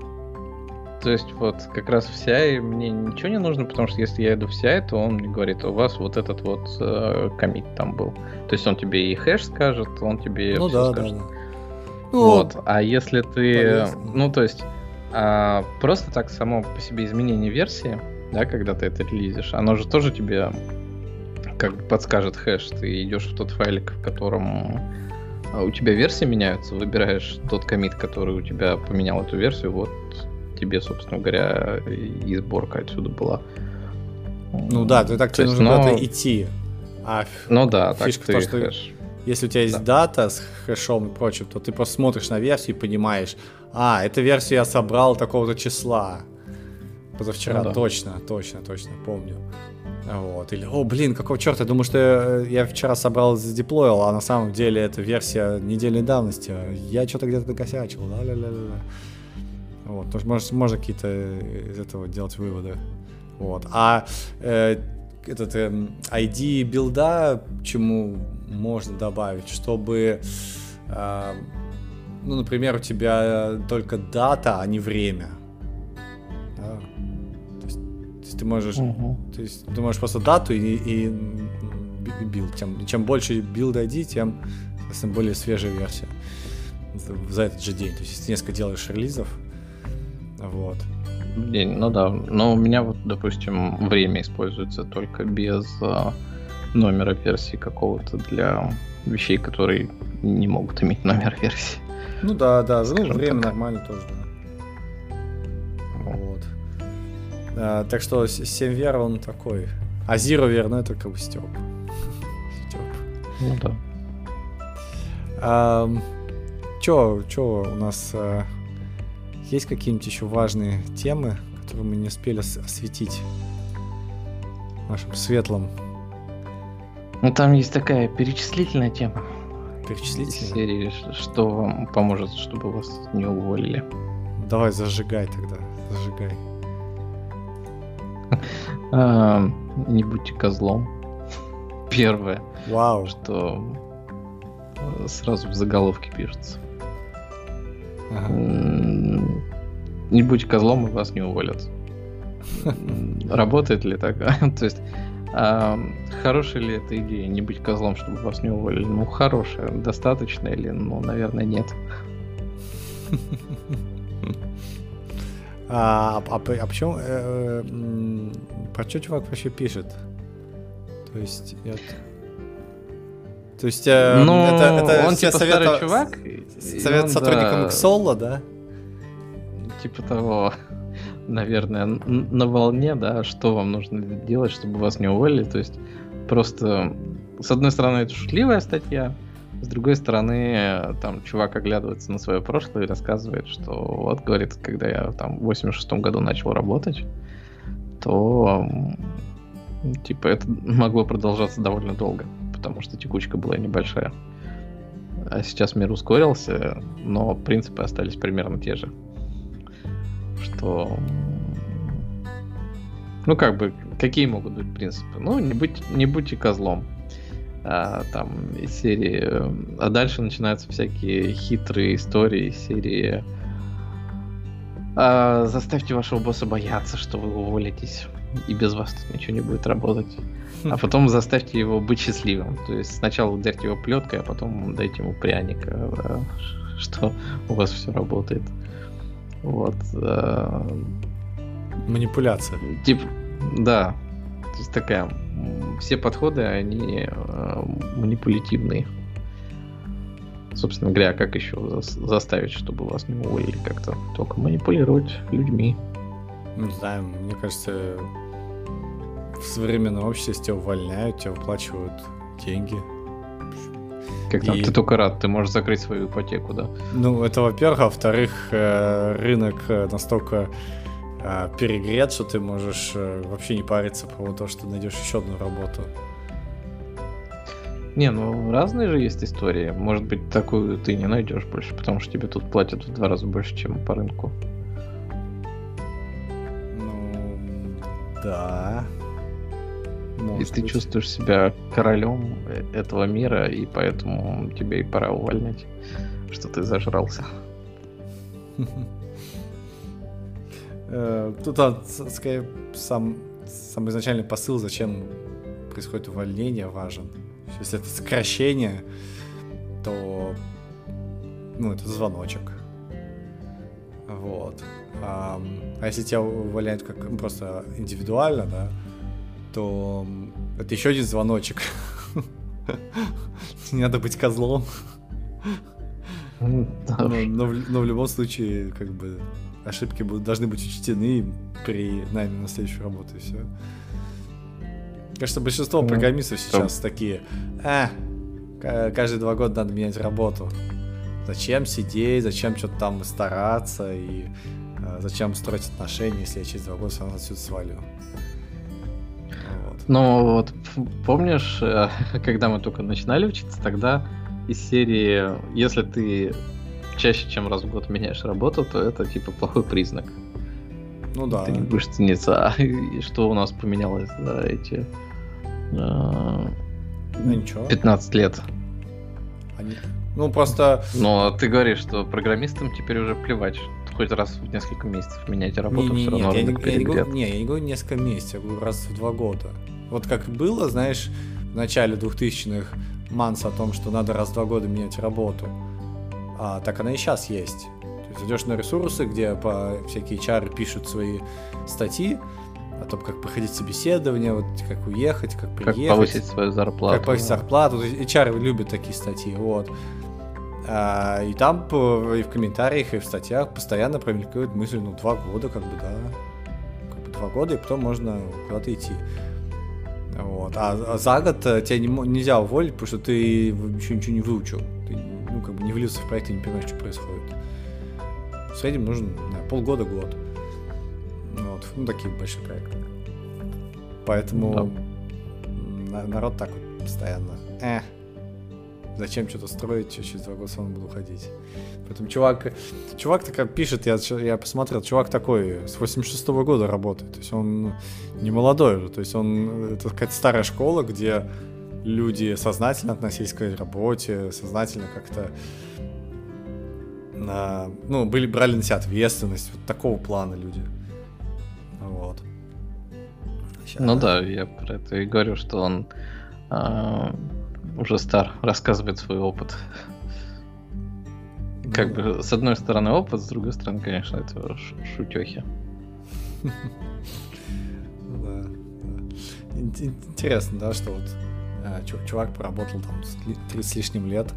то есть вот как раз в CI мне ничего не нужно, потому что если я иду в CI, то он мне говорит, у вас вот этот вот э, комит там был. То есть он тебе и хэш скажет, он тебе
ну, да, скажет. Да, да.
Ну, вот. А если ты, полезно. ну то есть а, просто так само по себе изменение версии, да, когда ты это релизишь, оно же тоже тебе как бы подскажет хэш. Ты идешь в тот файлик, в котором а, у тебя версии меняются, выбираешь тот комит, который у тебя поменял эту версию, вот тебе, собственно говоря, и сборка отсюда была.
Ну да, ты так тебе нужно но... куда-то идти.
А ну да, фишка так ты то, что хэш.
Если у тебя есть да. дата с хэшом и прочим, то ты просто смотришь на версию и понимаешь, а, эту версию я собрал такого-то числа. Позавчера, ну, да. точно, точно, точно, помню. Вот. Или, о, блин, какого черта, я думаю, что я, вчера собрал, задеплоил, а на самом деле это версия недельной давности. Я что-то где-то накосячил, да Вот, то можно, можно какие-то из этого делать выводы. Вот. А э, этот э, эм, ID build а, чему можно добавить, чтобы, э, ну, например, у тебя только дата, а не время. Да? То, есть, то есть ты можешь, uh-huh. то есть ты можешь просто дату и, и build. Чем, чем больше build ID, тем тем более свежая версия за этот же день. То есть если ты несколько делаешь релизов, вот.
Ну да. Но у меня вот, допустим, время используется только без а, номера версии какого-то для вещей, которые не могут иметь номер версии.
Ну да, да, ну время так. нормально тоже, да. Вот. А, так что 7 вер он такой. А Zero вер, ну это как бы Степ.
Степ. Ну да.
А, чё, чё у нас а, есть какие-нибудь еще важные темы, которые мы не успели осветить в нашем светлом
ну, там есть такая перечислительная тема.
перечислить?
Серии, что вам поможет, чтобы вас не уволили?
Давай, зажигай тогда, зажигай.
Не будьте козлом. Первое.
Вау.
Что э, сразу в заголовке пишется. Ага. Не будьте козлом, и вас не уволят. Работает ли так? То есть, а, хорошая ли эта идея, не быть козлом, чтобы вас не уволили? Ну, хорошая. Достаточно или, ну, наверное, нет.
А, а, а почему... Э, э, про что чувак вообще пишет? То есть... Я... То есть э,
ну, это, это он типа старый чувак?
Совет он, сотрудникам да... Xolo, да?
Типа того, наверное, на волне, да, что вам нужно делать, чтобы вас не уволили. То есть просто, с одной стороны, это шутливая статья, с другой стороны, там чувак оглядывается на свое прошлое и рассказывает, что вот, говорит, когда я там в 86 году начал работать, то типа это могло продолжаться довольно долго, потому что текучка была небольшая. А сейчас мир ускорился, но принципы остались примерно те же. Что... Ну, как бы, какие могут быть принципы? Ну, не, быть, не будьте козлом а, там из серии. А дальше начинаются всякие хитрые истории из серии. А, заставьте вашего босса бояться, что вы уволитесь, и без вас тут ничего не будет работать. А потом заставьте его быть счастливым. То есть сначала ударьте его плеткой, а потом дайте ему пряника, да, что у вас все работает. Вот. А...
Манипуляция.
Типа, да. То есть такая все подходы, они э, манипулятивные. Собственно говоря, как еще заставить, чтобы вас не уволили как-то? Только манипулировать людьми.
Не знаю, мне кажется, в современном обществе тебя увольняют, тебя выплачивают деньги.
Как там, и... ты только рад, ты можешь закрыть свою ипотеку, да?
Ну, это во-первых, а во-вторых, э, рынок э, настолько а, перегрет, что ты можешь э, вообще не париться по то, что найдешь еще одну работу.
Не, ну разные же есть истории. Может быть, такую ты не найдешь больше, потому что тебе тут платят в два раза больше, чем по рынку.
Ну, да.
Может и ты быть. чувствуешь себя королем этого мира, и поэтому тебе и пора увольнять, что ты зажрался.
Э, тут он, скорее, сам, сам изначальный посыл, зачем происходит увольнение, важен. Если это сокращение, то ну, это звоночек. Вот. А, а если тебя увольняют как просто индивидуально, да, то это еще один звоночек. Не надо быть козлом. Но, но, но в любом случае, как бы, ошибки будут, должны быть учтены при найме на следующую работу, и все. Кажется, большинство программистов сейчас такие, а, каждые два года надо менять работу. Зачем сидеть, зачем что-то там стараться, и а, зачем строить отношения, если я через два года равно отсюда свалю.
Вот. Ну вот, помнишь, э, когда мы только начинали учиться, тогда из серии, если ты чаще, чем раз в год меняешь работу, то это типа плохой признак.
Ну да.
Ты не будешь цениться. А что у нас поменялось за эти
э, ну, ничего.
15 лет?
Они... Ну просто...
Но ты говоришь, что программистам теперь уже плевать. Хоть раз в несколько месяцев меняйте работу, не, не, все равно
я не, я не, говорю, не, я не говорю несколько месяцев, я говорю раз в два года. Вот как было, знаешь, в начале 2000-х манс о том, что надо раз в два года менять работу а, так она и сейчас есть. То есть идешь на ресурсы, где по всякие HR пишут свои статьи о том, как проходить собеседование, вот как уехать, как приехать.
Как повысить свою зарплату.
Как повысить зарплату. HR любят такие статьи, вот. А, и там и в комментариях, и в статьях постоянно промелькают мысли, ну, два года, как бы, да. Как бы два года, и потом можно куда-то идти. Вот. А, а за год э, тебя не, нельзя уволить, потому что ты еще ничего не выучил. Ты ну, как бы не влился в проект и не понимаешь, что происходит. В среднем нужен да, полгода-год. Вот, ну, такие большие проекты. Поэтому да. народ так вот постоянно. Э, зачем что-то строить, через два года он буду уходить. Поэтому чувак, чувак так пишет, я, я посмотрел, чувак такой с 86 -го года работает, то есть он не молодой уже, то есть он, это какая-то старая школа, где люди сознательно относились к работе, сознательно как-то на, ну, были, брали на себя ответственность, вот такого плана люди. Вот.
Сейчас. Ну да, я про это и говорю, что он э, уже стар, рассказывает свой опыт. Ну, как бы, с одной стороны опыт, с другой стороны, конечно, это шутехи.
Интересно, да, что вот а, чувак поработал там три с лишним лет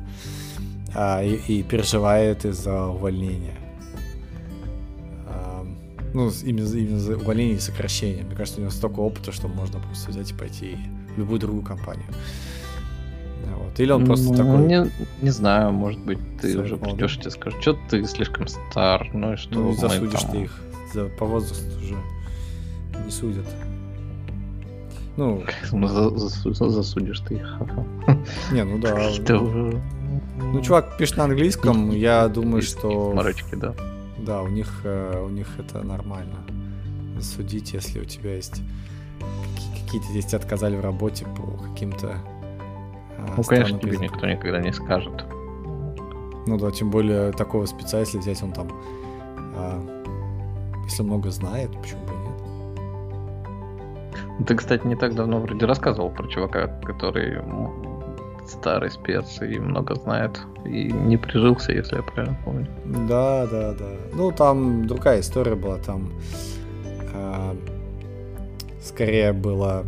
а, и, переживает из-за увольнения. Ну, именно, именно за увольнение и сокращение. Мне кажется, у него столько опыта, что можно просто взять и пойти в любую другую компанию. Вот. Или он просто ну, такой...
Не, не знаю, может быть, ты уже придешь и тебе скажешь, что ты слишком стар, ну и что... Ну,
засудишь там... ты их за, по возрасту уже не судят.
Ну, засудишь ты их.
Не, ну да. Ну, чувак пишет на английском, я думаю, что...
Марочки, да.
Да, у них, э, у них это нормально. Судить, если у тебя есть какие-то здесь отказали в работе по каким-то...
А, ну, конечно, тебе никто никогда не скажет.
Ну да, тем более такого спеца, если взять, он там... А, если много знает, почему бы
ты, кстати, не так давно вроде рассказывал про чувака, который старый спец и много знает, и не прижился, если я правильно помню.
Да, да, да. Ну, там другая история была, там э, скорее было...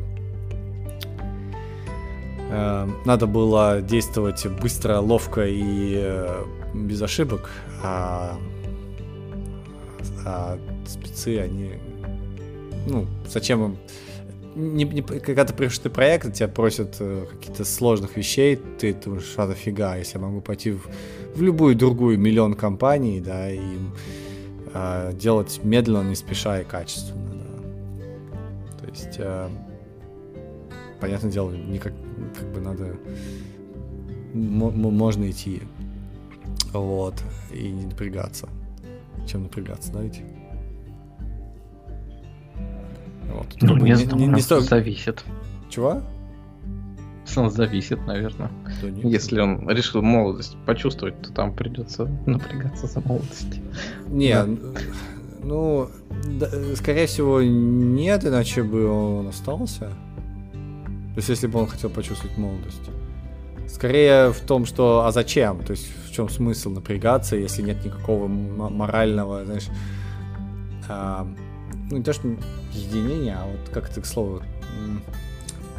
Э, надо было действовать быстро, ловко и э, без ошибок, а, а спецы, они... Ну, зачем им не, не, когда ты приходишь на проект, тебя просят э, каких-то сложных вещей, ты думаешь, а нафига, если я могу пойти в, в любую другую миллион компаний, да, и э, делать медленно, не спеша и качественно, да. То есть, э, понятное дело, никак, как бы надо, можно идти, вот, и не напрягаться. Чем напрягаться, ведь?
Вот. Ну, не, не, не, не сто... зависит.
Чего?
Он зависит, наверное. Да нет. Если он решил молодость почувствовать, то там придется напрягаться за молодость.
Не, да. ну, да, скорее всего, нет, иначе бы он остался. То есть, если бы он хотел почувствовать молодость. Скорее в том, что а зачем? То есть в чем смысл напрягаться, если нет никакого морального, знаешь, а, ну не то что единения, а вот как это к слову,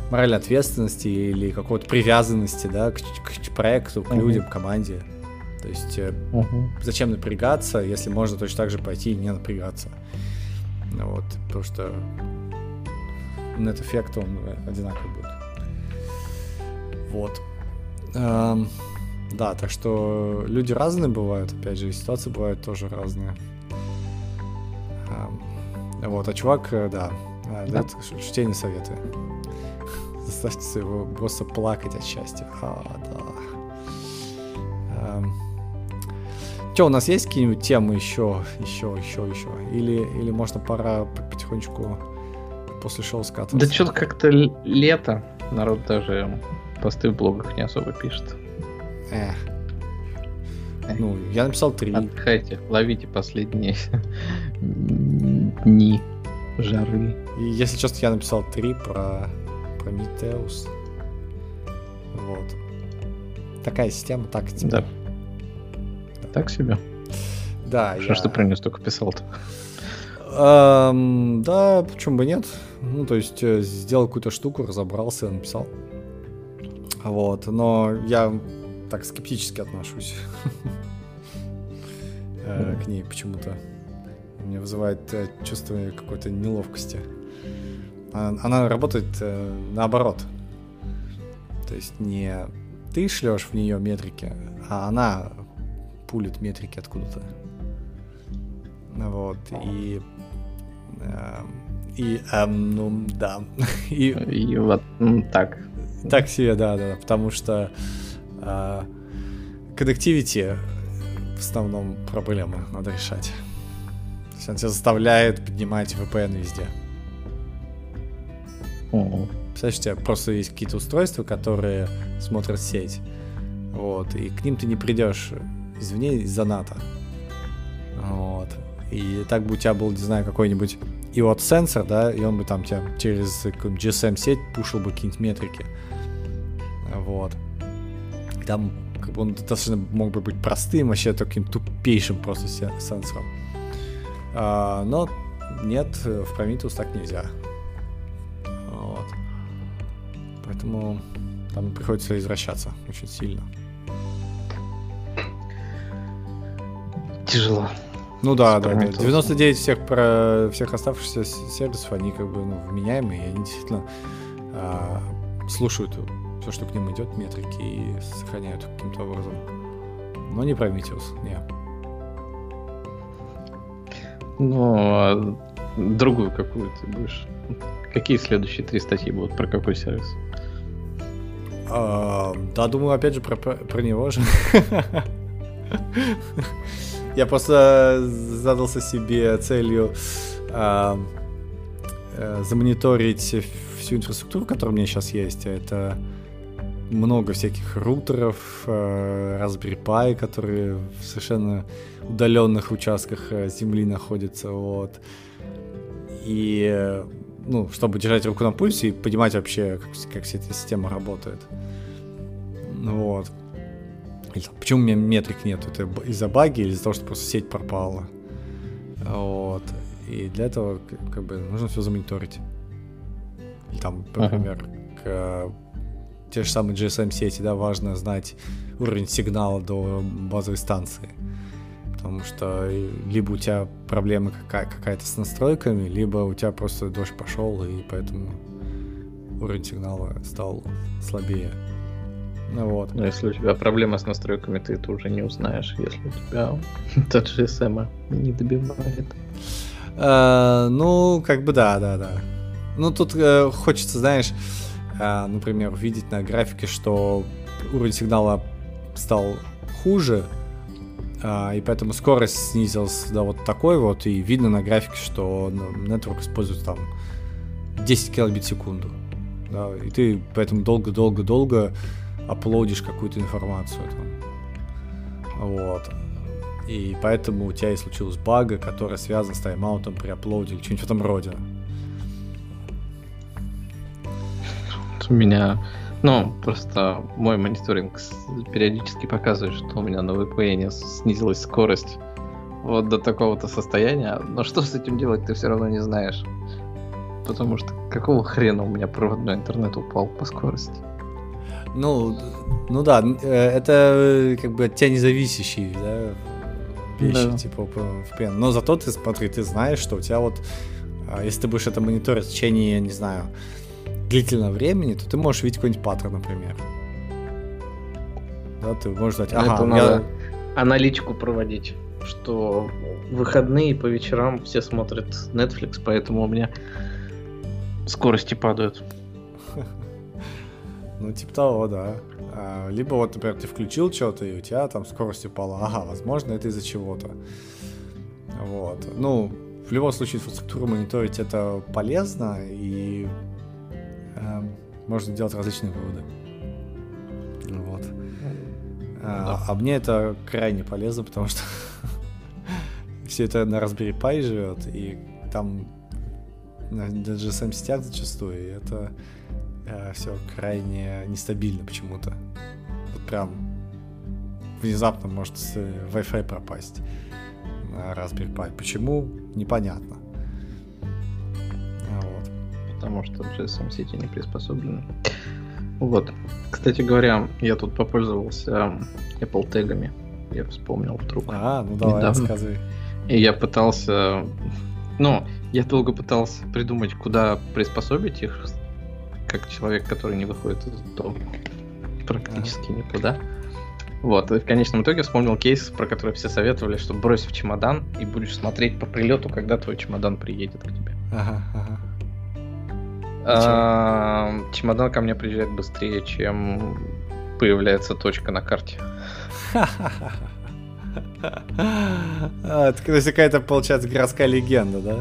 моральной ответственности или какой-то привязанности, да, к, к проекту, к uh-huh. людям, команде. То есть uh-huh. зачем напрягаться, если можно точно так же пойти и не напрягаться. Вот, потому что нет-эффект, он одинаковый. Вот. Эм, да, так что люди разные бывают, опять же, ситуации бывают тоже разные. Эм, вот, а чувак, э, да, а, да. чтение советую. Заставьте своего босса плакать от счастья. А, да. Эм. Че, у нас есть какие-нибудь темы еще, еще, еще, еще? Или, или можно пора потихонечку после шоу скатываться?
Да что-то как-то лето. Народ даже посты в блогах не особо пишет.
Эх. Ну, я написал три.
Отдыхайте, ловите последние дни жары.
И, если честно, я написал три про Прометеус. Вот. Такая система, так тебе.
Да. да. Так себе?
Да.
Что, я... что про нее столько писал-то?
Эм, да, почему бы нет? Ну, то есть, э, сделал какую-то штуку, разобрался, написал. Вот, но я так скептически отношусь э, к ней почему-то. Мне вызывает э, чувство какой-то неловкости. Она работает э, наоборот. То есть не ты шлешь в нее метрики, а она пулит метрики откуда-то. Вот, и... И, эм, ну, да.
и, и вот так.
Так себе, да, да, потому что А, Connectivity в основном проблема надо решать. То есть он тебя заставляет поднимать VPN везде.
Ого.
Представляешь, у тебя просто есть какие-то устройства, которые смотрят сеть. Вот, и к ним ты не придешь извне из-за НАТО. Вот. И так бы у тебя был, не знаю, какой-нибудь IOT сенсор, да, и он бы там тебя через GSM сеть пушил бы какие-нибудь метрики. Вот. Там как бы он достаточно мог бы быть простым, вообще таким тупейшим просто сенсором. А, но нет, в Prometheus так нельзя. Вот. Поэтому там приходится извращаться очень сильно.
Тяжело.
Ну да, да, да. 99 всех, про, всех оставшихся сервисов, они как бы ну, вменяемые, и они действительно а, слушают все, что к ним идет, метрики, и сохраняют каким-то образом. Но не Prometheus, не.
Ну, а другую какую ты будешь? Какие следующие три статьи будут? Про какой сервис?
А, да, думаю, опять же, про, про, него же. Я просто задался себе целью а, а, замониторить всю инфраструктуру, которая у меня сейчас есть. Это много всяких рутеров, а, Raspberry Pi, которые в совершенно удаленных участках э, земли находятся. Вот. И ну, чтобы держать руку на пульсе и понимать вообще, как, как вся эта система работает. Вот. Или почему у меня метрик нет? Это из-за баги или из-за того, что просто сеть пропала? Вот. И для этого как бы нужно все замониторить. Или там, например, uh-huh. к те же самые GSM-сети, да, важно знать уровень сигнала до базовой станции. Потому что либо у тебя проблема какая- какая-то с настройками, либо у тебя просто дождь пошел, и поэтому уровень сигнала стал слабее. Ну вот.
Но если у тебя проблема с настройками, ты это уже не узнаешь, если у тебя тот же GSM не добивает.
А, ну, как бы да, да, да. Ну, тут э, хочется, знаешь, э, например, увидеть на графике, что уровень сигнала стал хуже, э, и поэтому скорость снизилась до вот такой вот, и видно на графике, что ну, network использует там 10 килобит в секунду. Да, и ты поэтому долго-долго-долго аплодишь какую-то информацию там. Вот. И поэтому у тебя и случилась бага, которая связана с тайм-аутом при аплоде или что-нибудь в этом роде.
У меня, ну, просто мой мониторинг периодически показывает, что у меня на VPN снизилась скорость вот до такого-то состояния. Но что с этим делать, ты все равно не знаешь. Потому что какого хрена у меня проводной интернет упал по скорости?
Ну, ну да, э, это как бы от тебя независящие, да, вещи, да. типа VPN. Но зато ты, смотри, ты знаешь, что у тебя вот, а, если ты будешь это мониторить в течение, не знаю, длительного времени, то ты можешь видеть какой-нибудь паттерн, например. Да, ты можешь знать, ага,
это надо аналитику проводить, что в выходные по вечерам все смотрят Netflix, поэтому у меня скорости падают.
Ну, типа того, да. А, либо вот, например, ты включил что-то, и у тебя там скорость упала. Ага, возможно, это из-за чего-то. Вот. Ну, в любом случае, инфраструктуру мониторить это полезно, и можно делать различные выводы. Вот. А, а мне это крайне полезно, потому что все это на Raspberry Pi живет, и там на GSM сетях зачастую, и это э, все крайне нестабильно почему-то. Вот прям внезапно может с Wi-Fi пропасть на Raspberry Pi. Почему? Непонятно.
А, вот. Потому что GSM сети не приспособлены. Вот. Кстати говоря, я тут попользовался Apple тегами. Я вспомнил вдруг.
А, ну давай, недавно. рассказывай.
И я пытался... Ну, я долго пытался придумать, куда приспособить их как человек, который не выходит из дома практически ага. никуда. Вот, и в конечном итоге вспомнил кейс, про который все советовали, что брось в чемодан и будешь смотреть по прилету, когда твой чемодан приедет к тебе. Ага, ага. Чемодан ко мне приезжает быстрее, чем появляется точка на карте.
А, то есть какая-то, получается, городская легенда, да?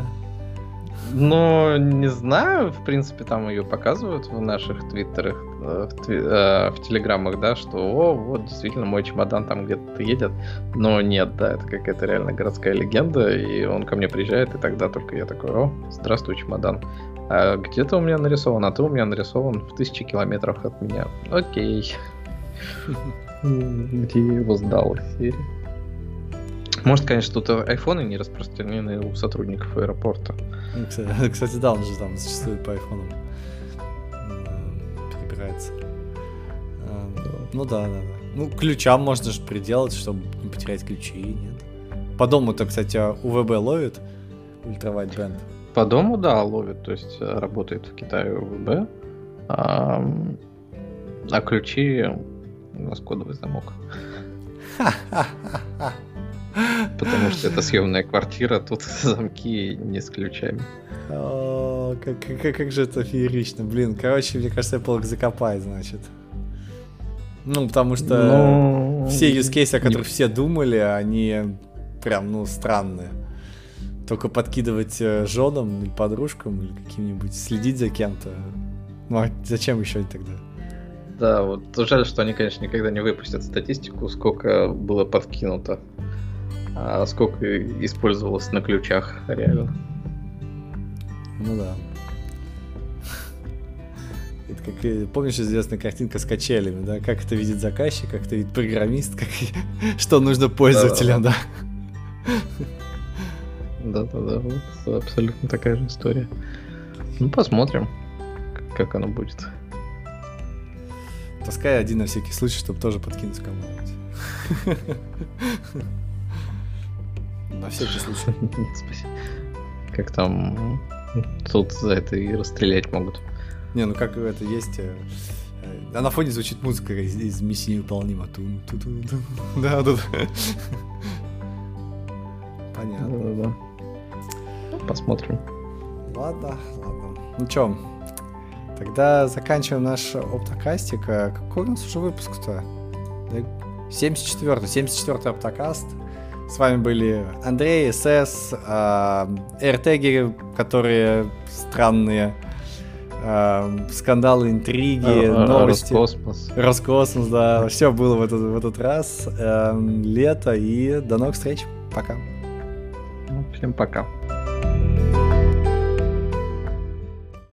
Ну, не знаю, в принципе, там ее показывают в наших твиттерах, э, в, тви- э, в телеграммах, да, что, о, вот, действительно, мой чемодан там где-то едет, но нет, да, это какая-то реально городская легенда, и он ко мне приезжает, и тогда только я такой, о, здравствуй, чемодан. А где ты у меня нарисован? А ты у меня нарисован в тысячи километров от меня. Окей. Где я его сдал? Может, конечно, тут айфоны не распространены у сотрудников аэропорта.
Ну, кстати, да, он же там зачастую по айфонам перебирается. Ну да, да, да. Ну, ключам можно же приделать, чтобы не потерять ключи, нет? По дому-то, кстати, УВБ ловит ультравайдбенд.
По дому, да, ловит, то есть э, работает в Китае УВБ. А, а ключи у нас кодовый замок. Потому что это съемная квартира, тут замки не с ключами.
О, как, как, как же это феерично. Блин, короче, мне кажется, Apple закопает, значит. Ну, потому что Но... Ну, все use cases, о которых не... все думали, они прям, ну, странные. Только подкидывать э, женам или подружкам или каким-нибудь, следить за кем-то. Ну, а зачем еще тогда?
Да, вот жаль, что они, конечно, никогда не выпустят статистику, сколько было подкинуто а сколько использовалось на ключах реально.
Ну да. Это как, помнишь, известная картинка с качелями, да? Как это видит заказчик, как это видит программист, как, что нужно пользователям, да?
Да-да-да, вот абсолютно такая же история. Ну, посмотрим, как оно будет.
Таскай один на всякий случай, чтобы тоже подкинуть кому-нибудь. На всякий случай.
Спасибо. Как там тут за это и расстрелять могут.
Не, ну как это есть... А на фоне звучит музыка из, из миссии невыполнима. Тун, тун, тун, тун. Да, да, да. Понятно. Да, да, да.
Ну, посмотрим.
Ладно, ладно. Ну чё, тогда заканчиваем наш оптокастик. А какой у нас уже выпуск-то? 74-й, 74-й оптокаст. С вами были Андрей, СС, э, эртеги, которые странные, э, скандалы, интриги, а, новости.
Роскосмос.
Роскосмос, да. Все было в этот, в этот раз. Э, лето и до новых встреч. Пока.
Ну, всем пока. Bye.